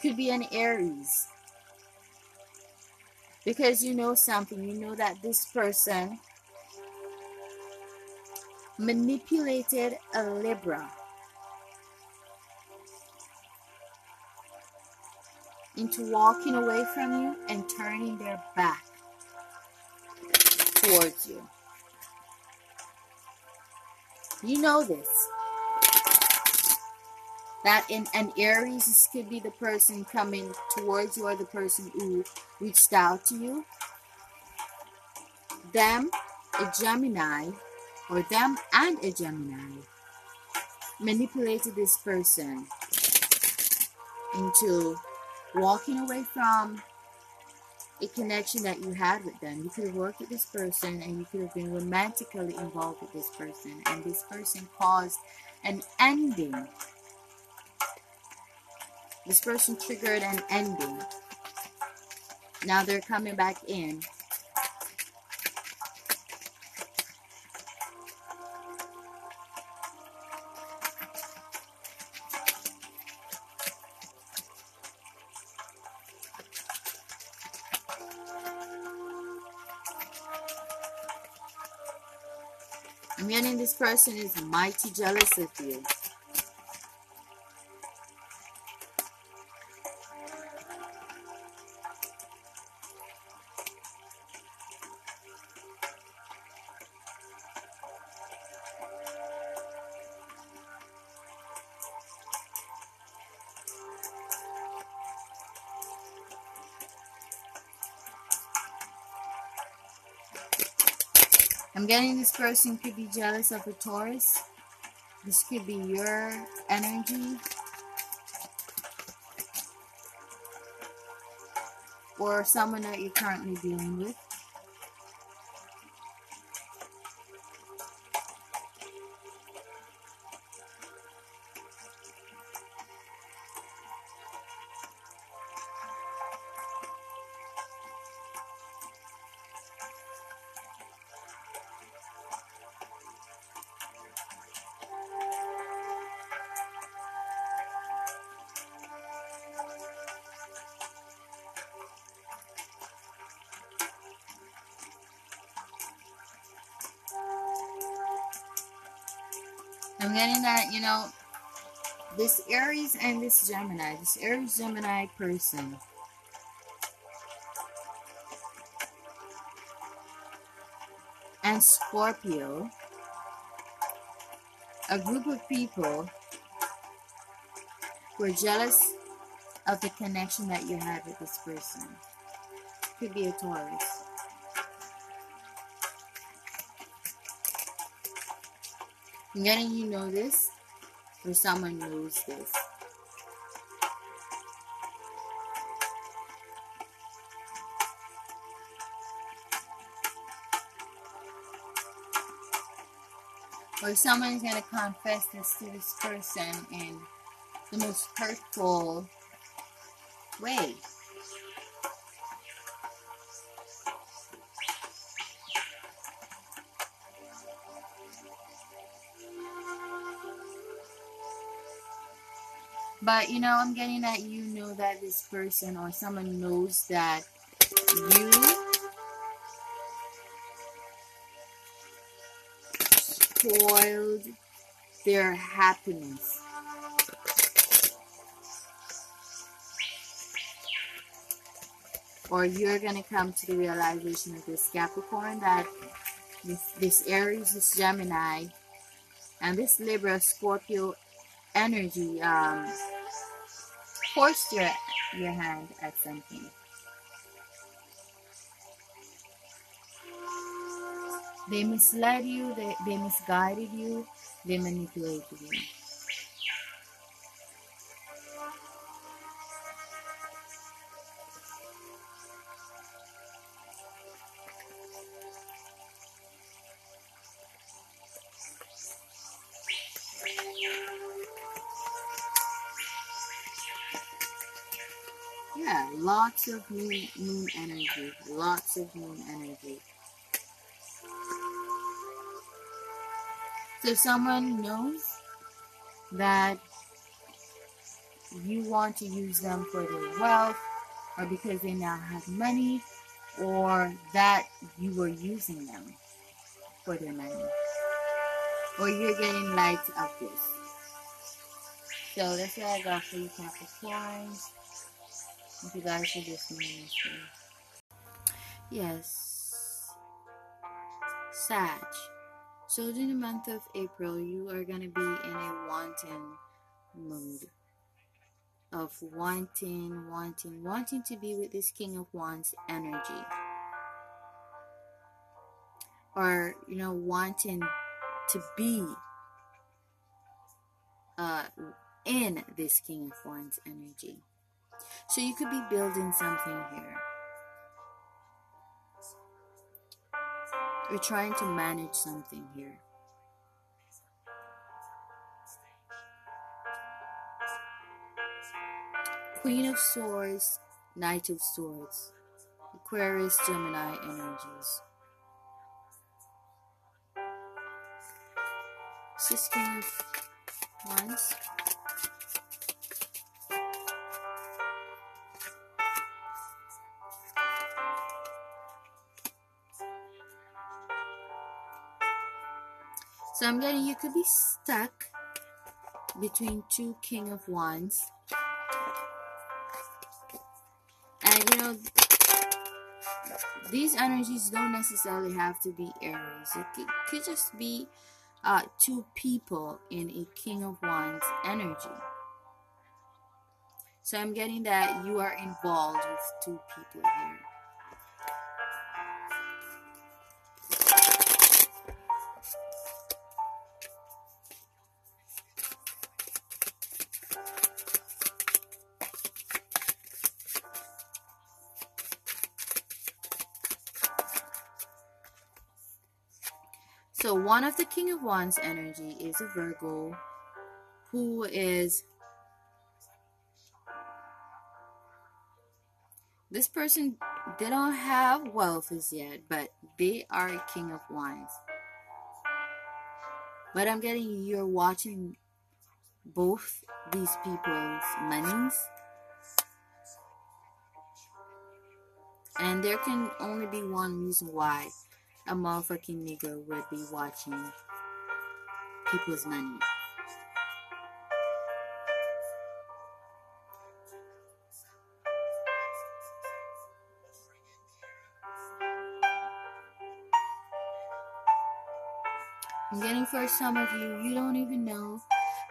Could be an Aries. Because you know something, you know that this person manipulated a Libra into walking away from you and turning their back towards you. You know this. That in an Aries, this could be the person coming towards you or the person who reached out to you. Them, a Gemini, or them and a Gemini manipulated this person into walking away from a connection that you had with them. You could have worked with this person and you could have been romantically involved with this person, and this person caused an ending. This person triggered an ending. Now they're coming back in person is mighty jealous of you. I'm getting this person could be jealous of a Taurus. This could be your energy. Or someone that you're currently dealing with. That, you know, this Aries and this Gemini, this Aries Gemini person. And Scorpio, a group of people who are jealous of the connection that you have with this person. Could be a Taurus. I'm getting you know this, or someone knows this. Or someone is going to confess this to this person in the most hurtful way. But you know, I'm getting that you know that this person or someone knows that you spoiled their happiness. Or you're going to come to the realization of this Capricorn that this, this Aries, this Gemini, and this Libra, Scorpio energy um, force your, your hand at something. They misled you, they, they misguided you, they manipulated you. Lots of moon, moon energy. Lots of moon energy. So someone knows that you want to use them for their wealth or because they now have money or that you were using them for their money or you're getting light of this. So that's what I got for you Capricorns. If you guys just ministry. Yes. Sag. So in the month of April, you are going to be in a wanting mood. Of wanting, wanting, wanting to be with this King of Wands energy. Or, you know, wanting to be uh, in this King of Wands energy. So you could be building something here. You're trying to manage something here. Queen of Swords, Knight of Swords, Aquarius, Gemini energies. This King of Wands. So I'm getting you could be stuck between two King of Wands. And you know, these energies don't necessarily have to be Aries. It could, could just be uh, two people in a King of Wands energy. So I'm getting that you are involved with two people here. So one of the King of Wands energy is a Virgo who is this person they don't have wealth as yet, but they are a King of Wands. But I'm getting you're watching both these people's monies. And there can only be one reason why a motherfucking nigga would be watching people's money. I'm getting for some of you, you don't even know.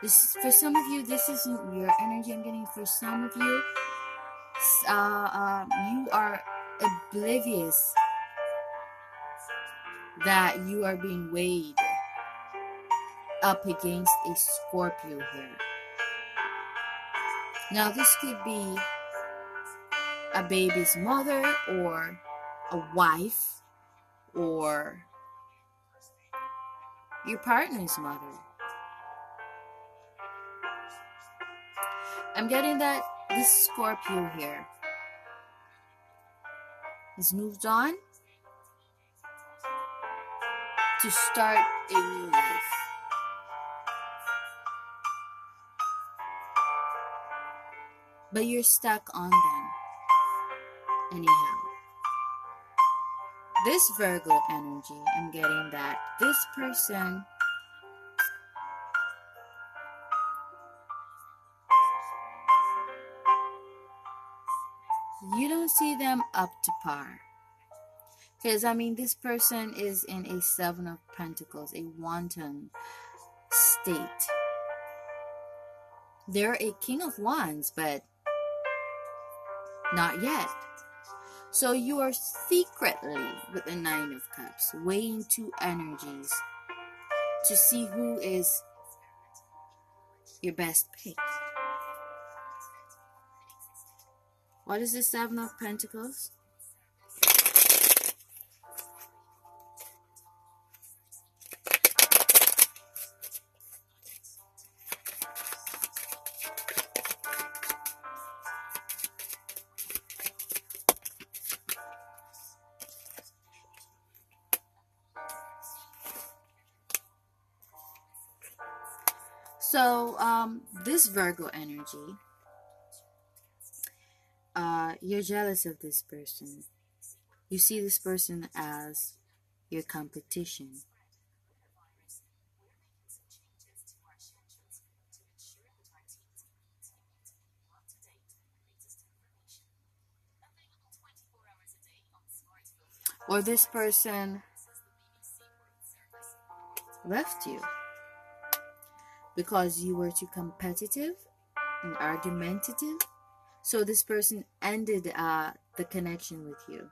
This for some of you, this isn't your energy. I'm getting for some of you, uh, um, you are oblivious that you are being weighed up against a Scorpio here. Now, this could be a baby's mother or a wife or your partner's mother. I'm getting that this Scorpio here has moved on to start a new life. But you're stuck on them. Anyhow. This Virgo energy, I'm getting that this person you don't see them up to par. Because, I mean, this person is in a Seven of Pentacles, a wanton state. They're a King of Wands, but not yet. So you are secretly, with the Nine of Cups, weighing two energies to see who is your best pick. What is the Seven of Pentacles? This Virgo energy, uh, you're jealous of this person. You see this person as your competition. Or this person left you because you were too competitive and argumentative. So this person ended uh, the connection with you.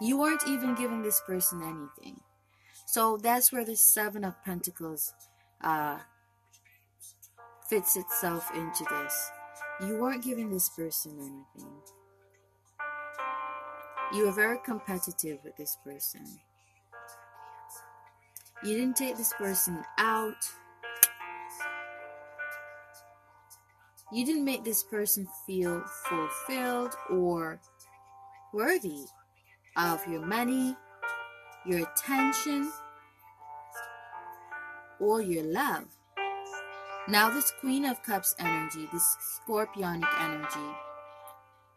You weren't even giving this person anything. So that's where the Seven of Pentacles uh, fits itself into this. You weren't giving this person anything. You were very competitive with this person. You didn't take this person out. You didn't make this person feel fulfilled or worthy of your money, your attention, or your love. Now, this Queen of Cups energy, this Scorpionic energy,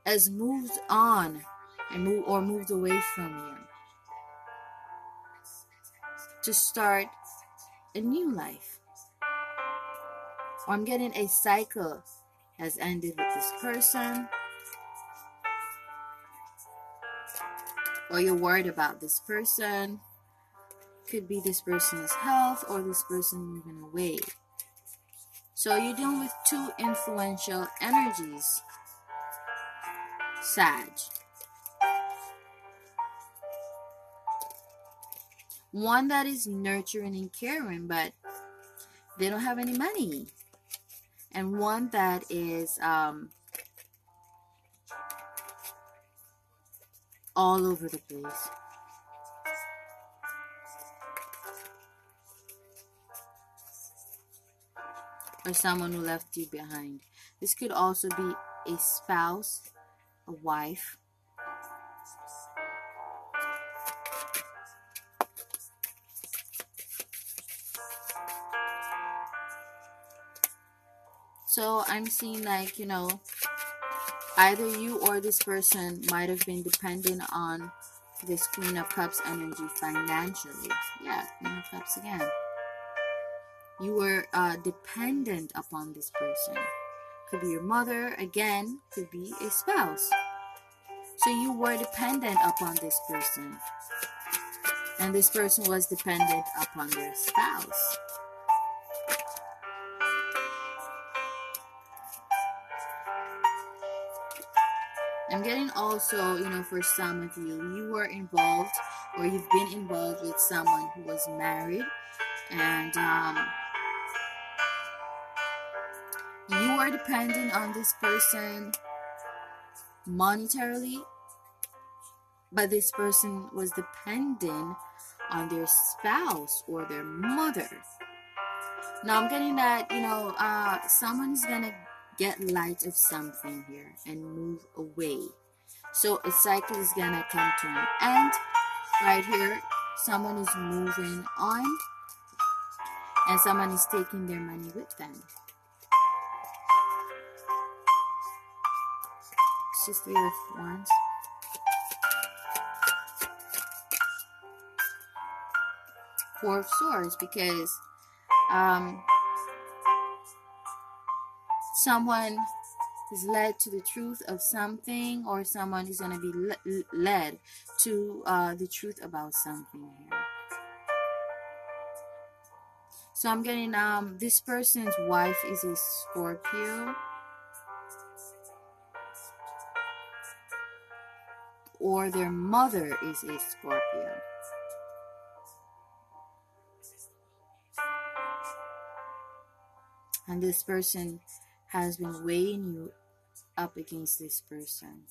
has moved on and move or moved away from you to start a new life. Or I'm getting a cycle has ended with this person. Or you're worried about this person. Could be this person's health or this person moving away. So you're dealing with two influential energies. Sag. One that is nurturing and caring, but they don't have any money, and one that is um, all over the place. Or someone who left you behind. This could also be a spouse, a wife. So I'm seeing like, you know, either you or this person might have been dependent on this Queen of Cups energy financially. Yeah, Queen of Cups again. You were uh, dependent upon this person. Could be your mother, again, could be a spouse. So you were dependent upon this person. And this person was dependent upon their spouse. I'm getting also, you know, for some of you, you were involved or you've been involved with someone who was married and um, you are dependent on this person monetarily, but this person was dependent on their spouse or their mother. Now I'm getting that, you know, uh, someone's gonna get light of something here and move away. So a cycle is gonna come to an end. Right here, someone is moving on and someone is taking their money with them. It's just three of wands. Four of Swords because um, someone is led to the truth of something or someone is going to be le led to uh, the truth about something here. So I'm getting um this person's wife is a Scorpio. Or their mother is a Scorpio. And this person has been weighing you up against this person.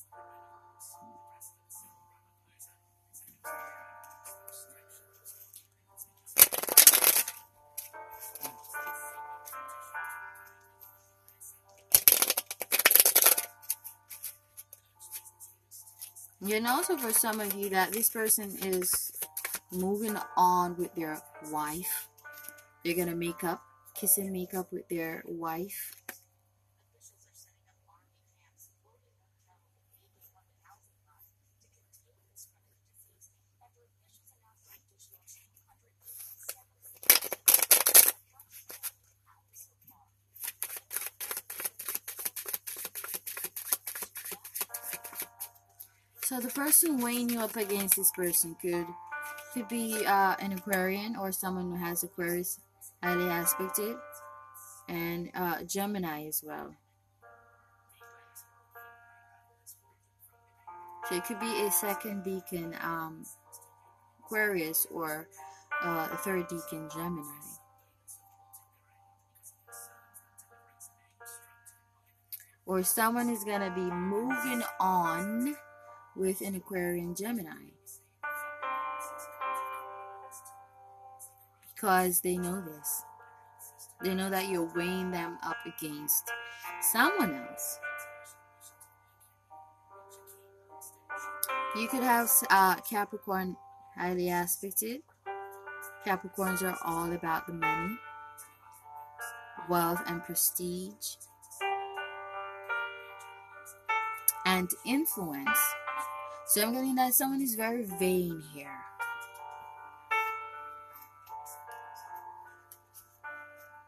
You know, also for some of you that this person is moving on with their wife. They're gonna make up, kiss and make up with their wife. Person weighing you up against this person could could be uh, an Aquarian or someone who has Aquarius highly aspected, and uh, Gemini as well. So it could be a second decan um, Aquarius or uh, a third decan Gemini. Or someone is going to be moving on with an Aquarian Gemini. Because they know this. They know that you're weighing them up against someone else. You could have uh, Capricorn highly aspected. Capricorns are all about the money, wealth, and prestige, and influence. So I'm getting that someone is very vain here.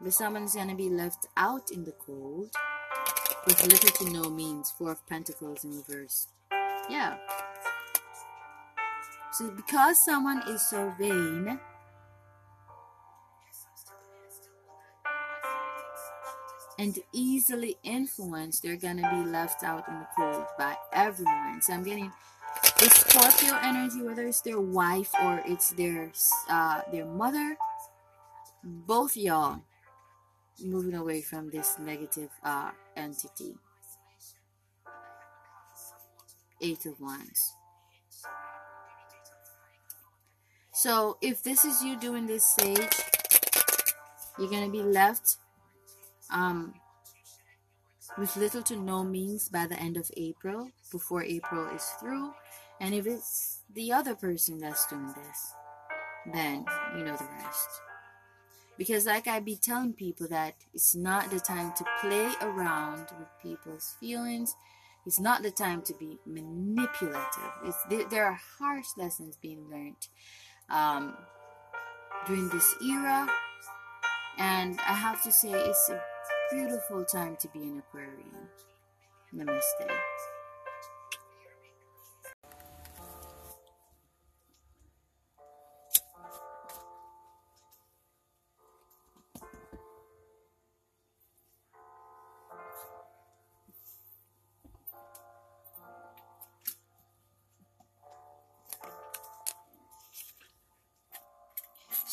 But someone's gonna be left out in the cold with little to no means. Four of Pentacles in reverse. Yeah. So because someone is so vain, and easily influenced, they're gonna be left out in the cold by everyone. So I'm getting Scorpio energy, whether it's their wife or it's their uh, their mother, both y'all moving away from this negative uh, entity. Eight of Wands. So if this is you doing this sage, you're to be left um, with little to no means by the end of April, before April is through. And if it's the other person that's doing this, then you know the rest. Because, like I be telling people, that it's not the time to play around with people's feelings. It's not the time to be manipulative. It's, there are harsh lessons being learned um, during this era. And I have to say, it's a beautiful time to be an Aquarian. Namaste.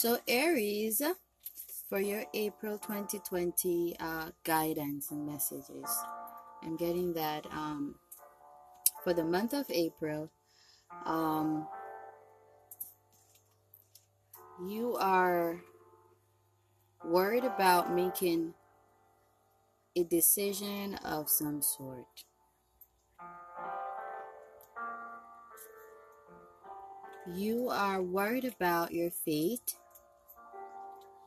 So Aries, for your April 2020 uh, guidance and messages, I'm getting that um, for the month of April, um, you are worried about making a decision of some sort. You are worried about your fate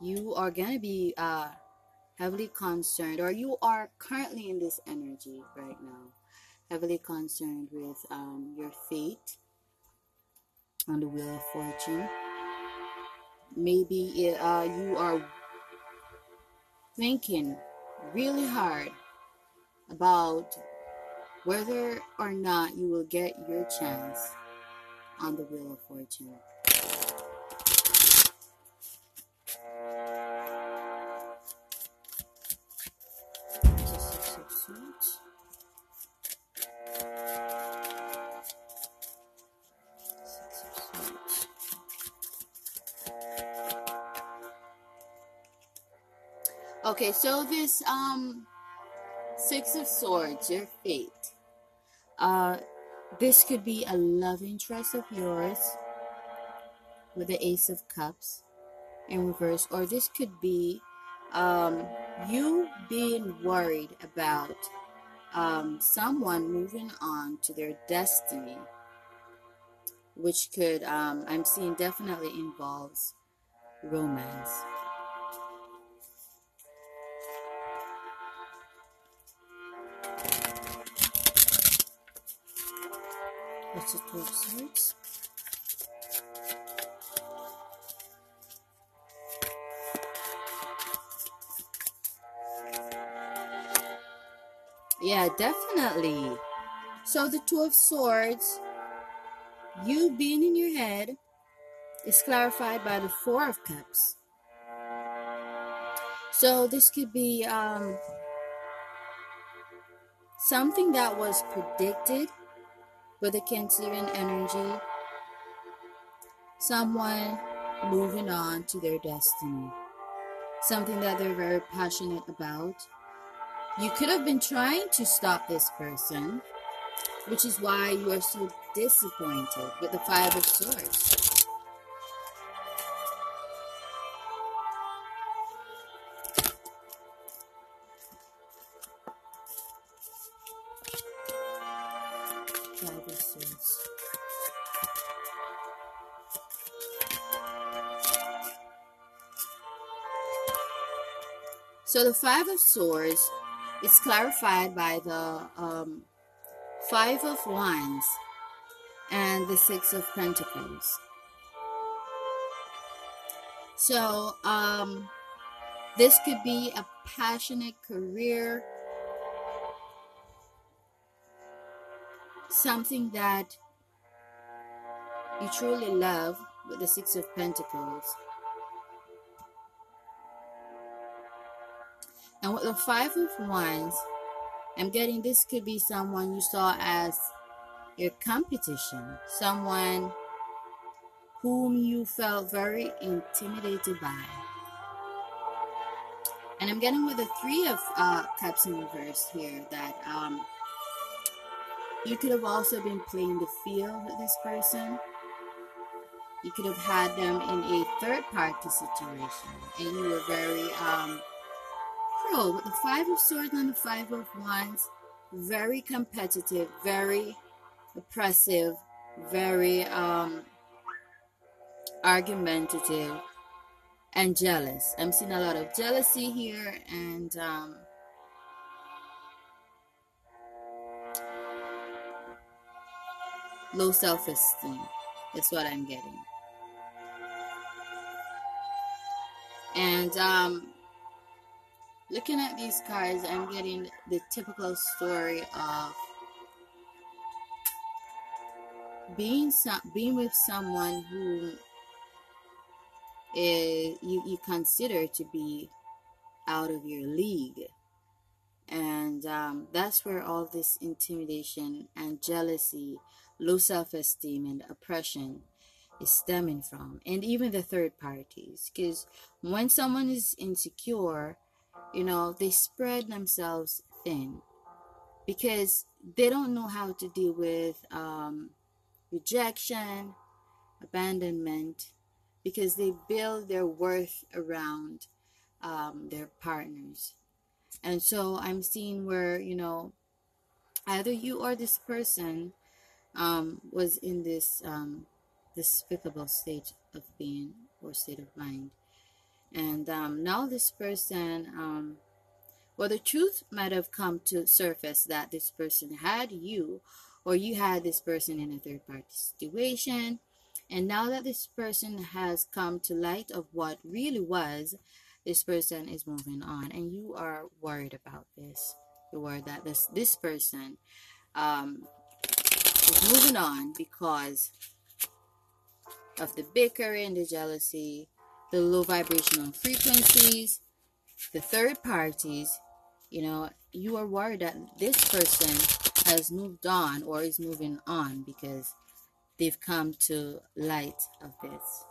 you are to be uh, heavily concerned, or you are currently in this energy right now, heavily concerned with um, your fate on the Wheel of Fortune. Maybe uh, you are thinking really hard about whether or not you will get your chance on the Wheel of Fortune. Okay, so this um Six of Swords, your fate. Uh this could be a love interest of yours with the Ace of Cups in reverse, or this could be um you being worried about um, someone moving on to their destiny, which could, um, I'm seeing definitely involves romance. Two of Swords? Yeah, definitely. So the Two of Swords, you being in your head, is clarified by the Four of Cups. So this could be um, something that was predicted with the Cancerian energy. Someone moving on to their destiny. Something that they're very passionate about you could have been trying to stop this person, which is why you are so disappointed with the Five of Swords. So the Five of Swords is clarified by the um, Five of Wands and the Six of Pentacles. So, um, this could be a passionate career, something that you truly love with the Six of Pentacles. And with the Five of Wands, I'm getting this could be someone you saw as your competition, someone whom you felt very intimidated by. And I'm getting with the Three of uh, Cups in reverse here that um, you could have also been playing the field with this person. you could have had them in a third party situation and you were very um, pro. With the Five of Swords and the Five of Wands, very competitive, very oppressive, very um, argumentative, and jealous. I'm seeing a lot of jealousy here and um, low self esteem. is what I'm getting. And um, looking at these cards, I'm getting the typical story of being some, being with someone who is you, you consider to be out of your league. And um, that's where all this intimidation and jealousy, low self esteem, and oppression is stemming from. And even the third parties. Because when someone is insecure, you know, they spread themselves thin because they don't know how to deal with um, rejection, abandonment, because they build their worth around um, their partners. And so I'm seeing where, you know, either you or this person um, was in this um, despicable state of being or state of mind. And um, now this person, um, well, the truth might have come to surface that this person had you or you had this person in a third party situation and now that this person has come to light of what really was, this person is moving on, and you are worried about this. You're worried that this this person um, is moving on because of the bickering, the jealousy, the low vibrational frequencies, the third parties. You know, you are worried that this person has moved on or is moving on because they've come to light of this.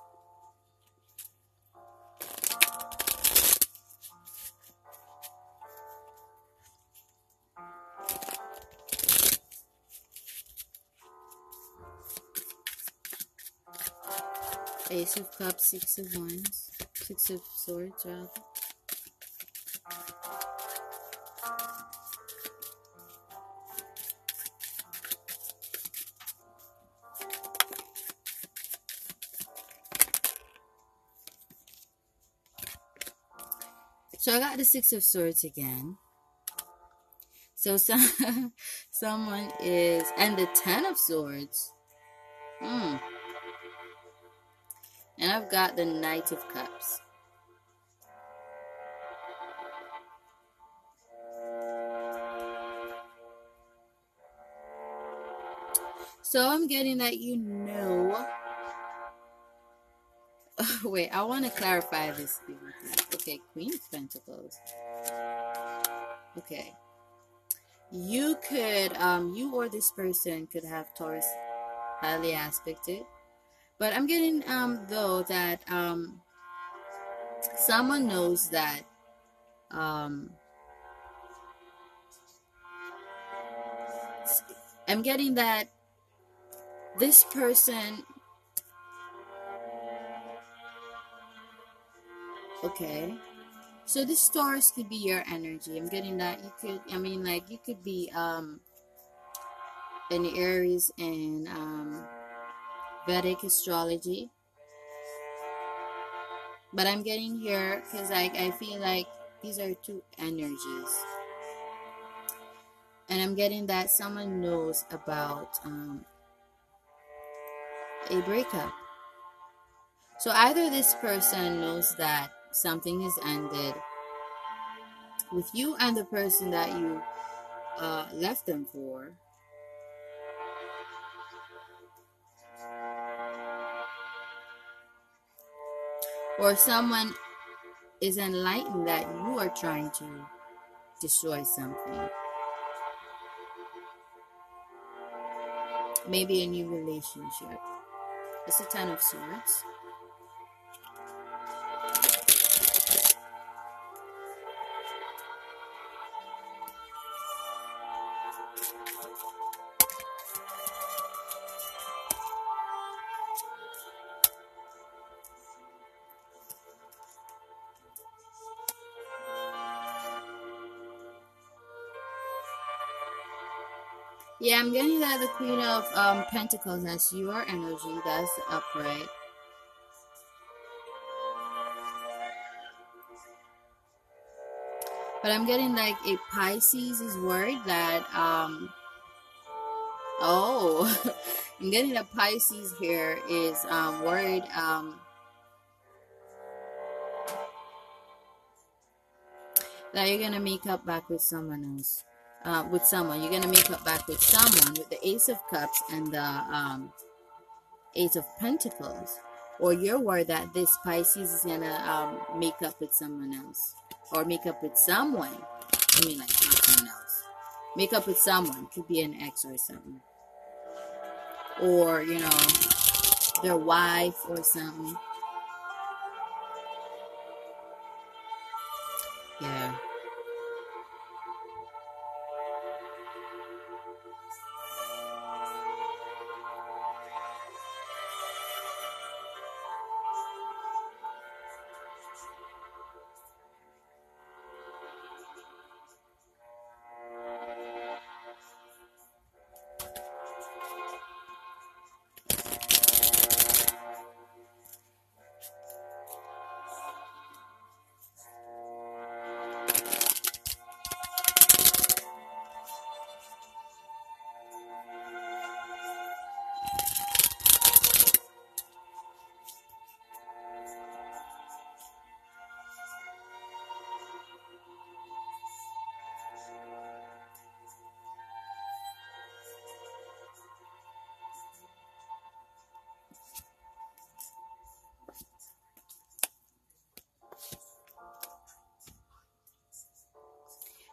Ace of Cups, Six of Wands, Six of Swords, rather. So I got the Six of Swords again. So some, someone is, and the Ten of Swords. Hmm. And I've got the Knight of Cups. So I'm getting that you know. Wait, I want to clarify this thing. Okay, Queen of Pentacles. Okay. You could, um, you or this person could have Taurus highly aspected. But I'm getting, um, though, that, um, someone knows that, um, I'm getting that this person Okay. So this Taurus could be your energy. I'm getting that you could I mean like you could be um in Aries and um Vedic astrology. But I'm getting here because like I feel like these are two energies. And I'm getting that someone knows about um, a breakup. So either this person knows that something has ended with you and the person that you uh, left them for. Or someone is enlightened that you are trying to destroy something. Maybe a new relationship. It's a Ten of Swords. Yeah, I'm getting that the Queen of um, Pentacles has your energy. That's upright. But I'm getting like a Pisces is word that um oh I'm getting a Pisces here is um um that you're gonna make up back with someone else. Uh, with someone. You're gonna make up back with someone with the Ace of Cups and the um, Ace of Pentacles. Or you're worried that this Pisces is gonna um, make up with someone else or make up with someone. I mean, like someone else. Make up with someone. Could be an ex or something. Or, you know, their wife or something.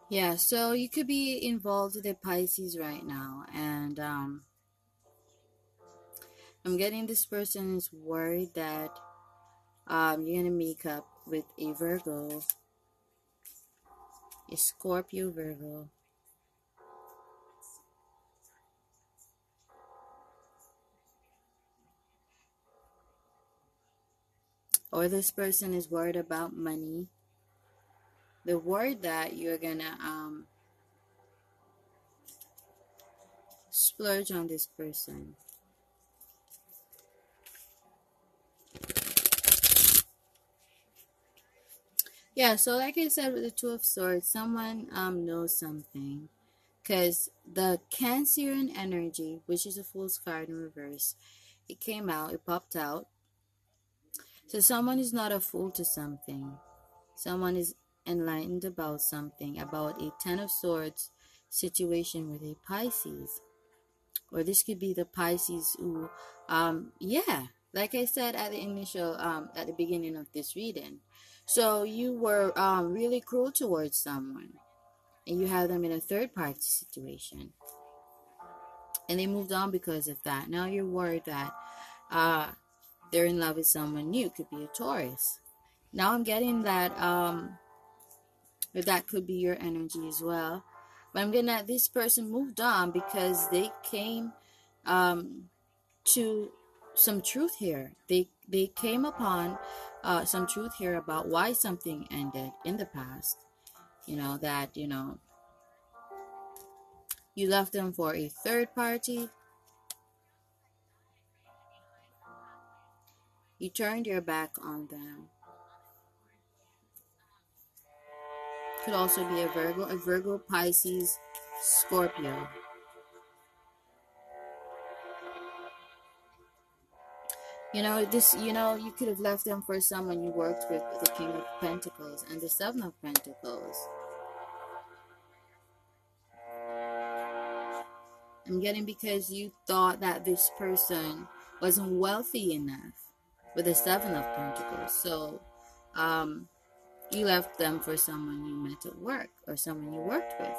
Yeah, so you could be involved with the Pisces right now, and um, I'm getting this person is worried that um, you're gonna make up with a Virgo, a Scorpio Virgo. Or this person is worried about money the word that you're gonna um, splurge on this person. Yeah, so like I said with the Two of Swords, someone um, knows something. Because the Cancerian energy, which is a Fool's card in reverse, it came out, it popped out. So someone is not a fool to something. Someone is enlightened about something, about a Ten of Swords situation with a Pisces. Or this could be the Pisces who, um, yeah, like I said at the initial, um, at the beginning of this reading. So you were um, really cruel towards someone, and you have them in a third party situation, and they moved on because of that. Now you're worried that uh, they're in love with someone new. Could be a Taurus. Now I'm getting that um, but that could be your energy as well. But I'm getting that this person moved on because they came um, to some truth here. They they came upon uh, some truth here about why something ended in the past. You know that you know you left them for a third party. You turned your back on them. Could also be a Virgo, a Virgo, Pisces, Scorpio. You know, this, you know, you could have left them for someone you worked with, the King of Pentacles and the Seven of Pentacles. I'm getting because you thought that this person wasn't wealthy enough with the Seven of Pentacles. So, um, you left them for someone you met at work or someone you worked with.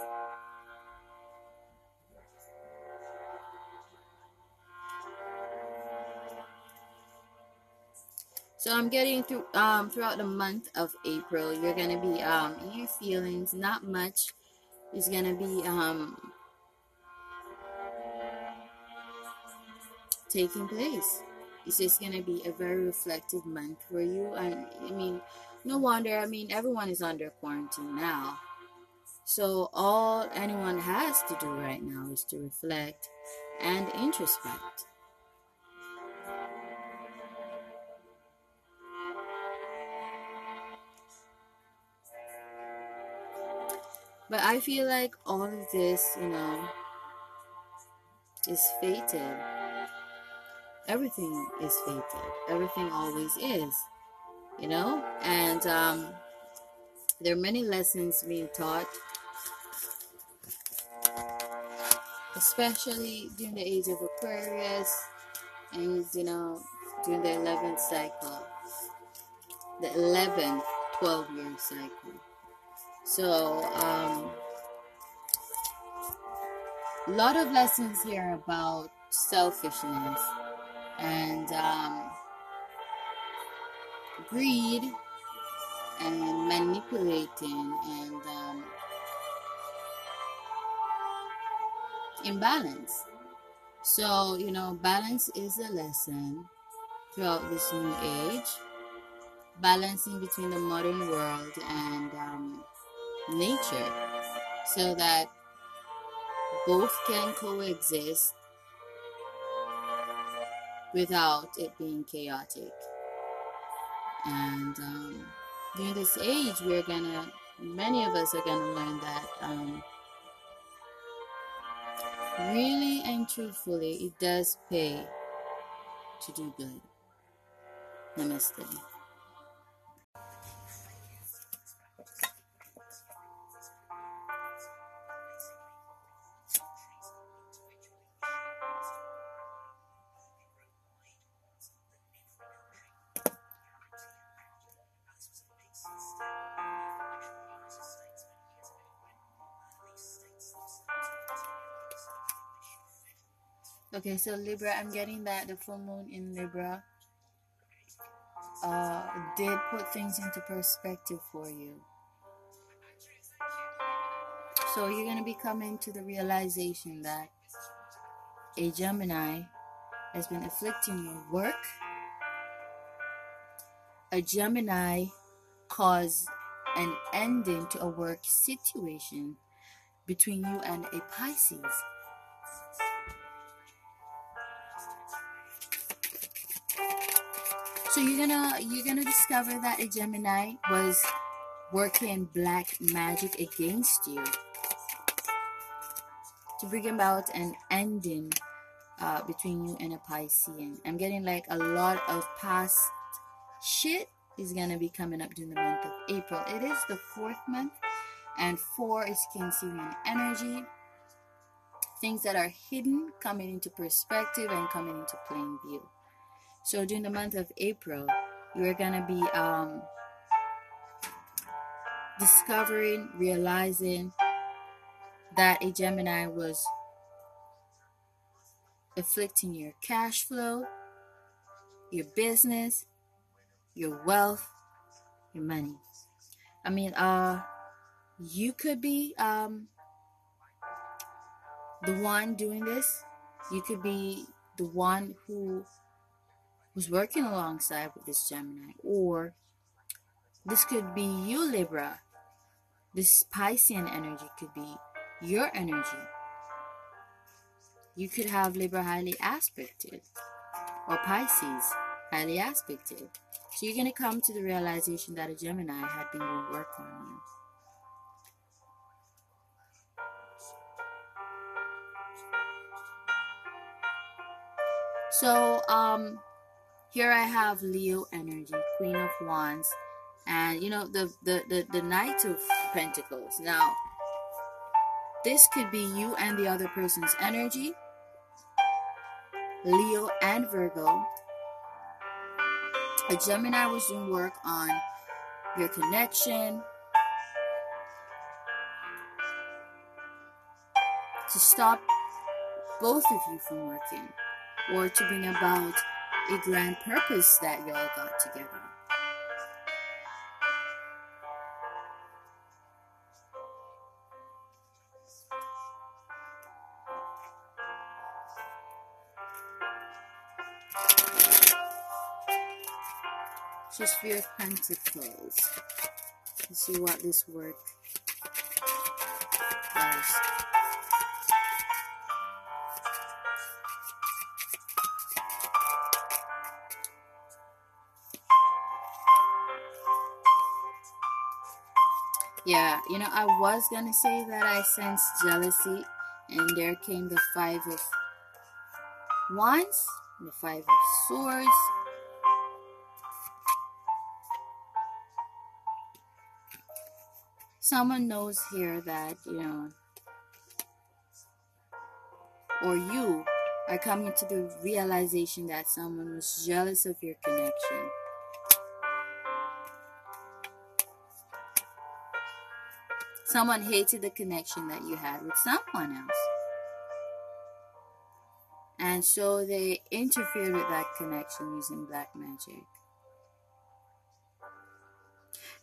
So I'm getting through um, throughout the month of April. You're gonna be um, in your feelings. Not much is gonna be um, taking place. It's just gonna be a very reflective month for you. And I mean, no wonder. I mean, everyone is under quarantine now. So all anyone has to do right now is to reflect and introspect. But I feel like all of this, you know, is fated. Everything is fated. Everything always is, you know? And um, there are many lessons being taught, especially during the age of Aquarius and, you know, during the 11th cycle, the 11th 12 year cycle. So, um, a lot of lessons here about selfishness and um, greed and manipulating and um, imbalance. So, you know, balance is a lesson throughout this new age. Balancing between the modern world and um, nature so that both can coexist without it being chaotic. And um, during this age, we're gonna, many of us are gonna learn that um, really and truthfully, it does pay to do good. Namaste. Okay, so Libra, I'm getting that the full moon in Libra uh, did put things into perspective for you. So you're going to be coming to the realization that a Gemini has been afflicting your work. A Gemini caused an ending to a work situation between you and a Pisces. So you're gonna you're gonna discover that a Gemini was working black magic against you to bring about an ending uh, between you and a Piscean. I'm getting like a lot of past shit is gonna be coming up during the month of April. It is the fourth month, and four is Cancerian energy. Things that are hidden coming into perspective and coming into plain view. So during the month of April, you are going to be um, discovering, realizing that a Gemini was afflicting your cash flow, your business, your wealth, your money. I mean, uh, you could be um, the one doing this. You could be the one who who's working alongside with this Gemini. Or this could be you, Libra. This Piscean energy could be your energy. You could have Libra highly aspected or Pisces highly aspected. So you're going to come to the realization that a Gemini had been doing work on you. So, um, here I have Leo energy, Queen of Wands, and you know the the the, the Knight of Pentacles. Now, this could be you and the other person's energy, Leo and Virgo. A Gemini was doing work on your connection, to stop both of you from working, or to bring about a grand purpose that y'all got together. Just Three of Pentacles. Let's see what this work Yeah, you know, I was gonna say that I sensed jealousy, and there came the Five of Wands, the Five of Swords. Someone knows here that, you know, or you are coming to the realization that someone was jealous of your connection. Someone hated the connection that you had with someone else. And so they interfered with that connection using black magic.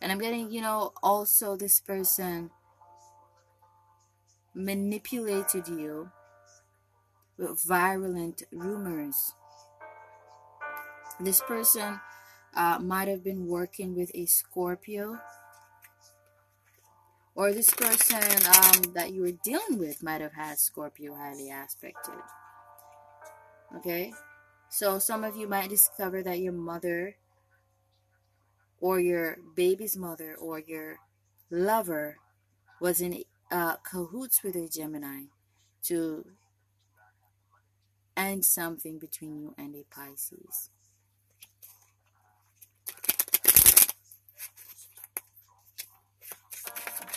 And I'm getting, you know, also this person manipulated you with virulent rumors. This person uh, might have been working with a Scorpio or this person um, that you were dealing with might have had Scorpio highly aspected. Okay? So some of you might discover that your mother or your baby's mother or your lover was in uh, cahoots with a Gemini to end something between you and a Pisces.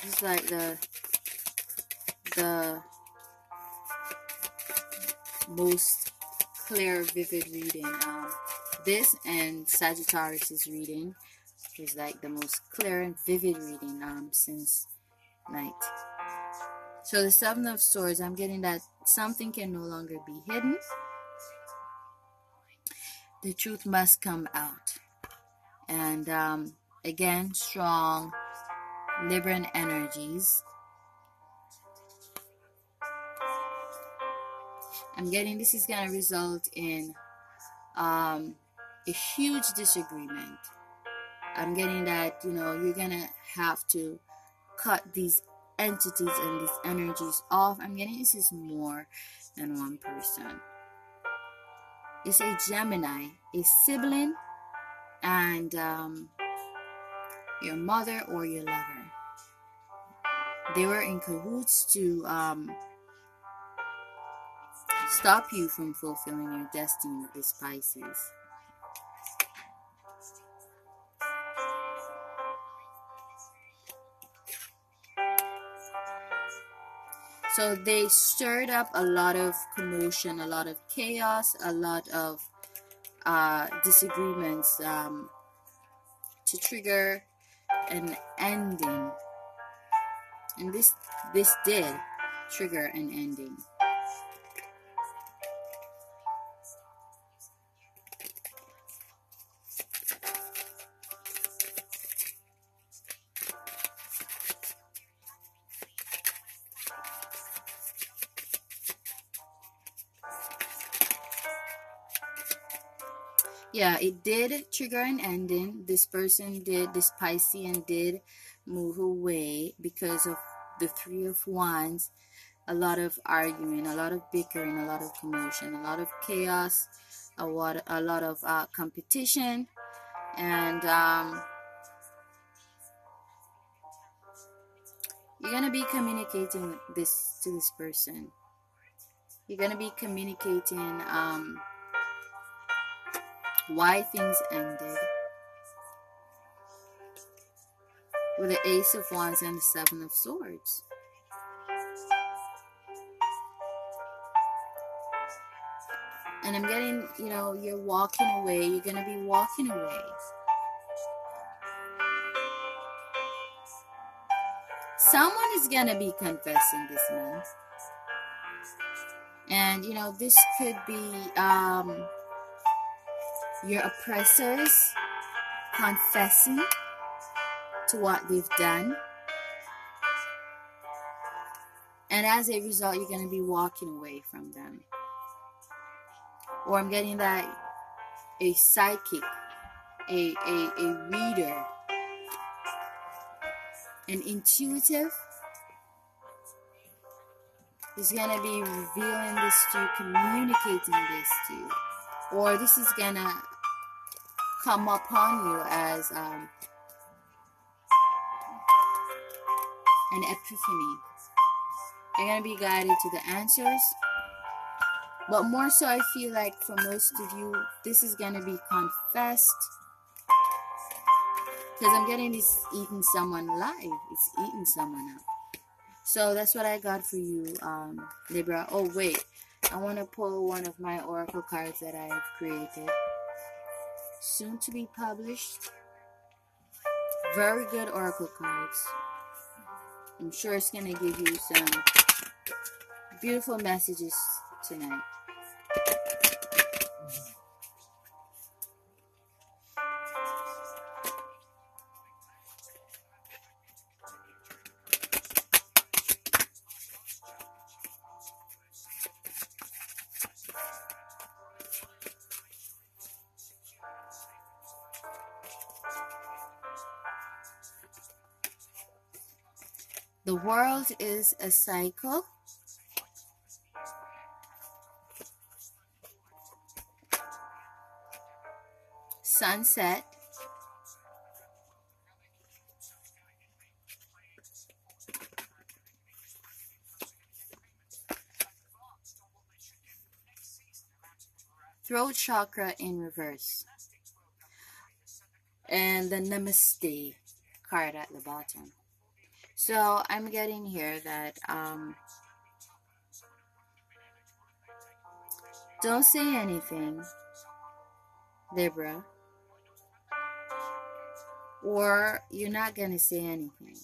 This is like the the most clear, vivid reading. Um, this and Sagittarius's reading is like the most clear and vivid reading um, since night. So the Seven of Swords, I'm getting that something can no longer be hidden. The truth must come out. And um, again, strong Libran energies. I'm getting this is going to result in um, a huge disagreement. I'm getting that, you know, you're going to have to cut these entities and these energies off. I'm getting this is more than one person. It's a Gemini, a sibling, and um, your mother or your lover. They were in cahoots to um, stop you from fulfilling your destiny with Pisces. So they stirred up a lot of commotion, a lot of chaos, a lot of uh, disagreements um, to trigger an ending and this this did trigger an ending. yeah it did trigger an ending this person did this piscean did move away because of the Three of Wands, a lot of arguing, a lot of bickering, a lot of commotion, a lot of chaos, a lot, a lot of uh, competition, and um, you're gonna be communicating this to this person. You're gonna be communicating um, why things ended with the Ace of Wands and the Seven of Swords. And I'm getting, you know, you're walking away. You're going to be walking away. Someone is going to be confessing this month. And, you know, this could be um, your oppressors confessing to what they've done. And as a result, you're going to be walking away from them. Or I'm getting that a psychic, a, a, a reader, an intuitive is going to be revealing this to you, communicating this to you. Or this is going to come upon you as um, an epiphany. You're to be guided to the answers. But more so, I feel like for most of you, this is to be confessed. Because I'm getting this eating someone alive. It's eating someone up. So that's what I got for you, um, Libra. Oh, wait. I want to pull one of my oracle cards that I've created. Soon to be published. Very good oracle cards. I'm sure it's going to give you some beautiful messages tonight. Is a cycle. Sunset. Throat chakra in reverse. And the Namaste card at the bottom. So I'm getting here that um, don't say anything, Libra, or you're not going to say anything.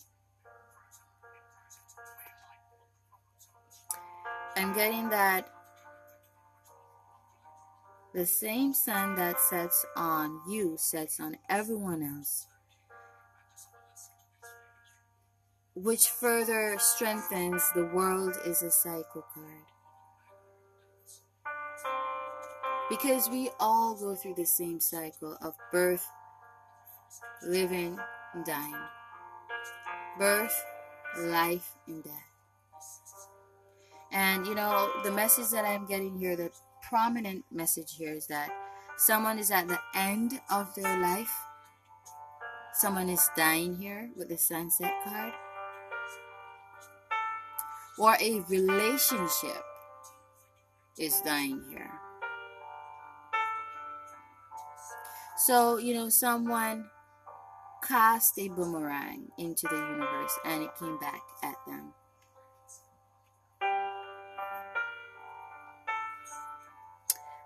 I'm getting that the same sun that sets on you sets on everyone else. Which further strengthens the world is a cycle card. Because we all go through the same cycle of birth, living, and dying. Birth, life, and death. And you know, the message that I'm getting here, the prominent message here is that someone is at the end of their life. Someone is dying here with the sunset card or a relationship is dying here. So, you know, someone cast a boomerang into the universe and it came back at them.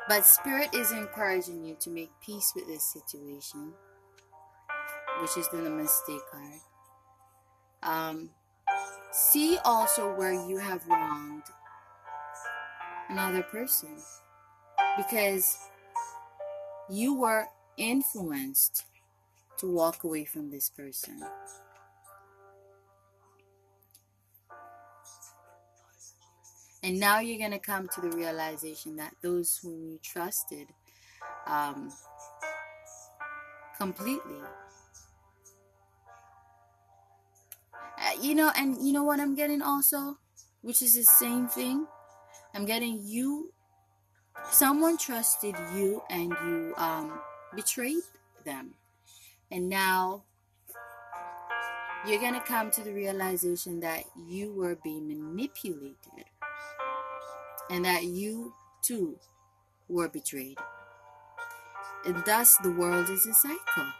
But Spirit is encouraging you to make peace with this situation, which is the Namaste card. Um, See also where you have wronged another person because you were influenced to walk away from this person. And now you're going to come to the realization that those whom you trusted um, completely you know, and you know what I'm getting also, which is the same thing. I'm getting you. Someone trusted you, and you um, betrayed them, and now you're gonna come to the realization that you were being manipulated, and that you too were betrayed. And thus, the world is a cycle.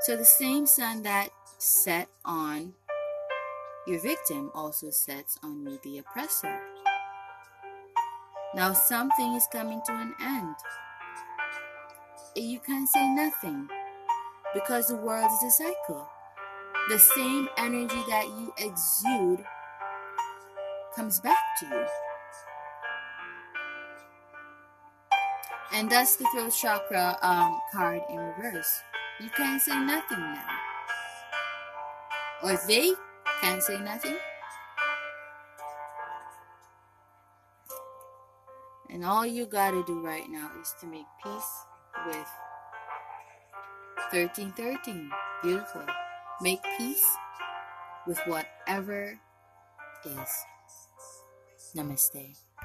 So the same sun that set on your victim also sets on you, the oppressor. Now something is coming to an end. You can't say nothing because the world is a cycle. The same energy that you exude comes back to you. And that's the throat chakra um, card in reverse. You can't say nothing now. Or they can't say nothing. And all you gotta do right now is to make peace with 1313. Beautiful. Make peace with whatever is. Namaste.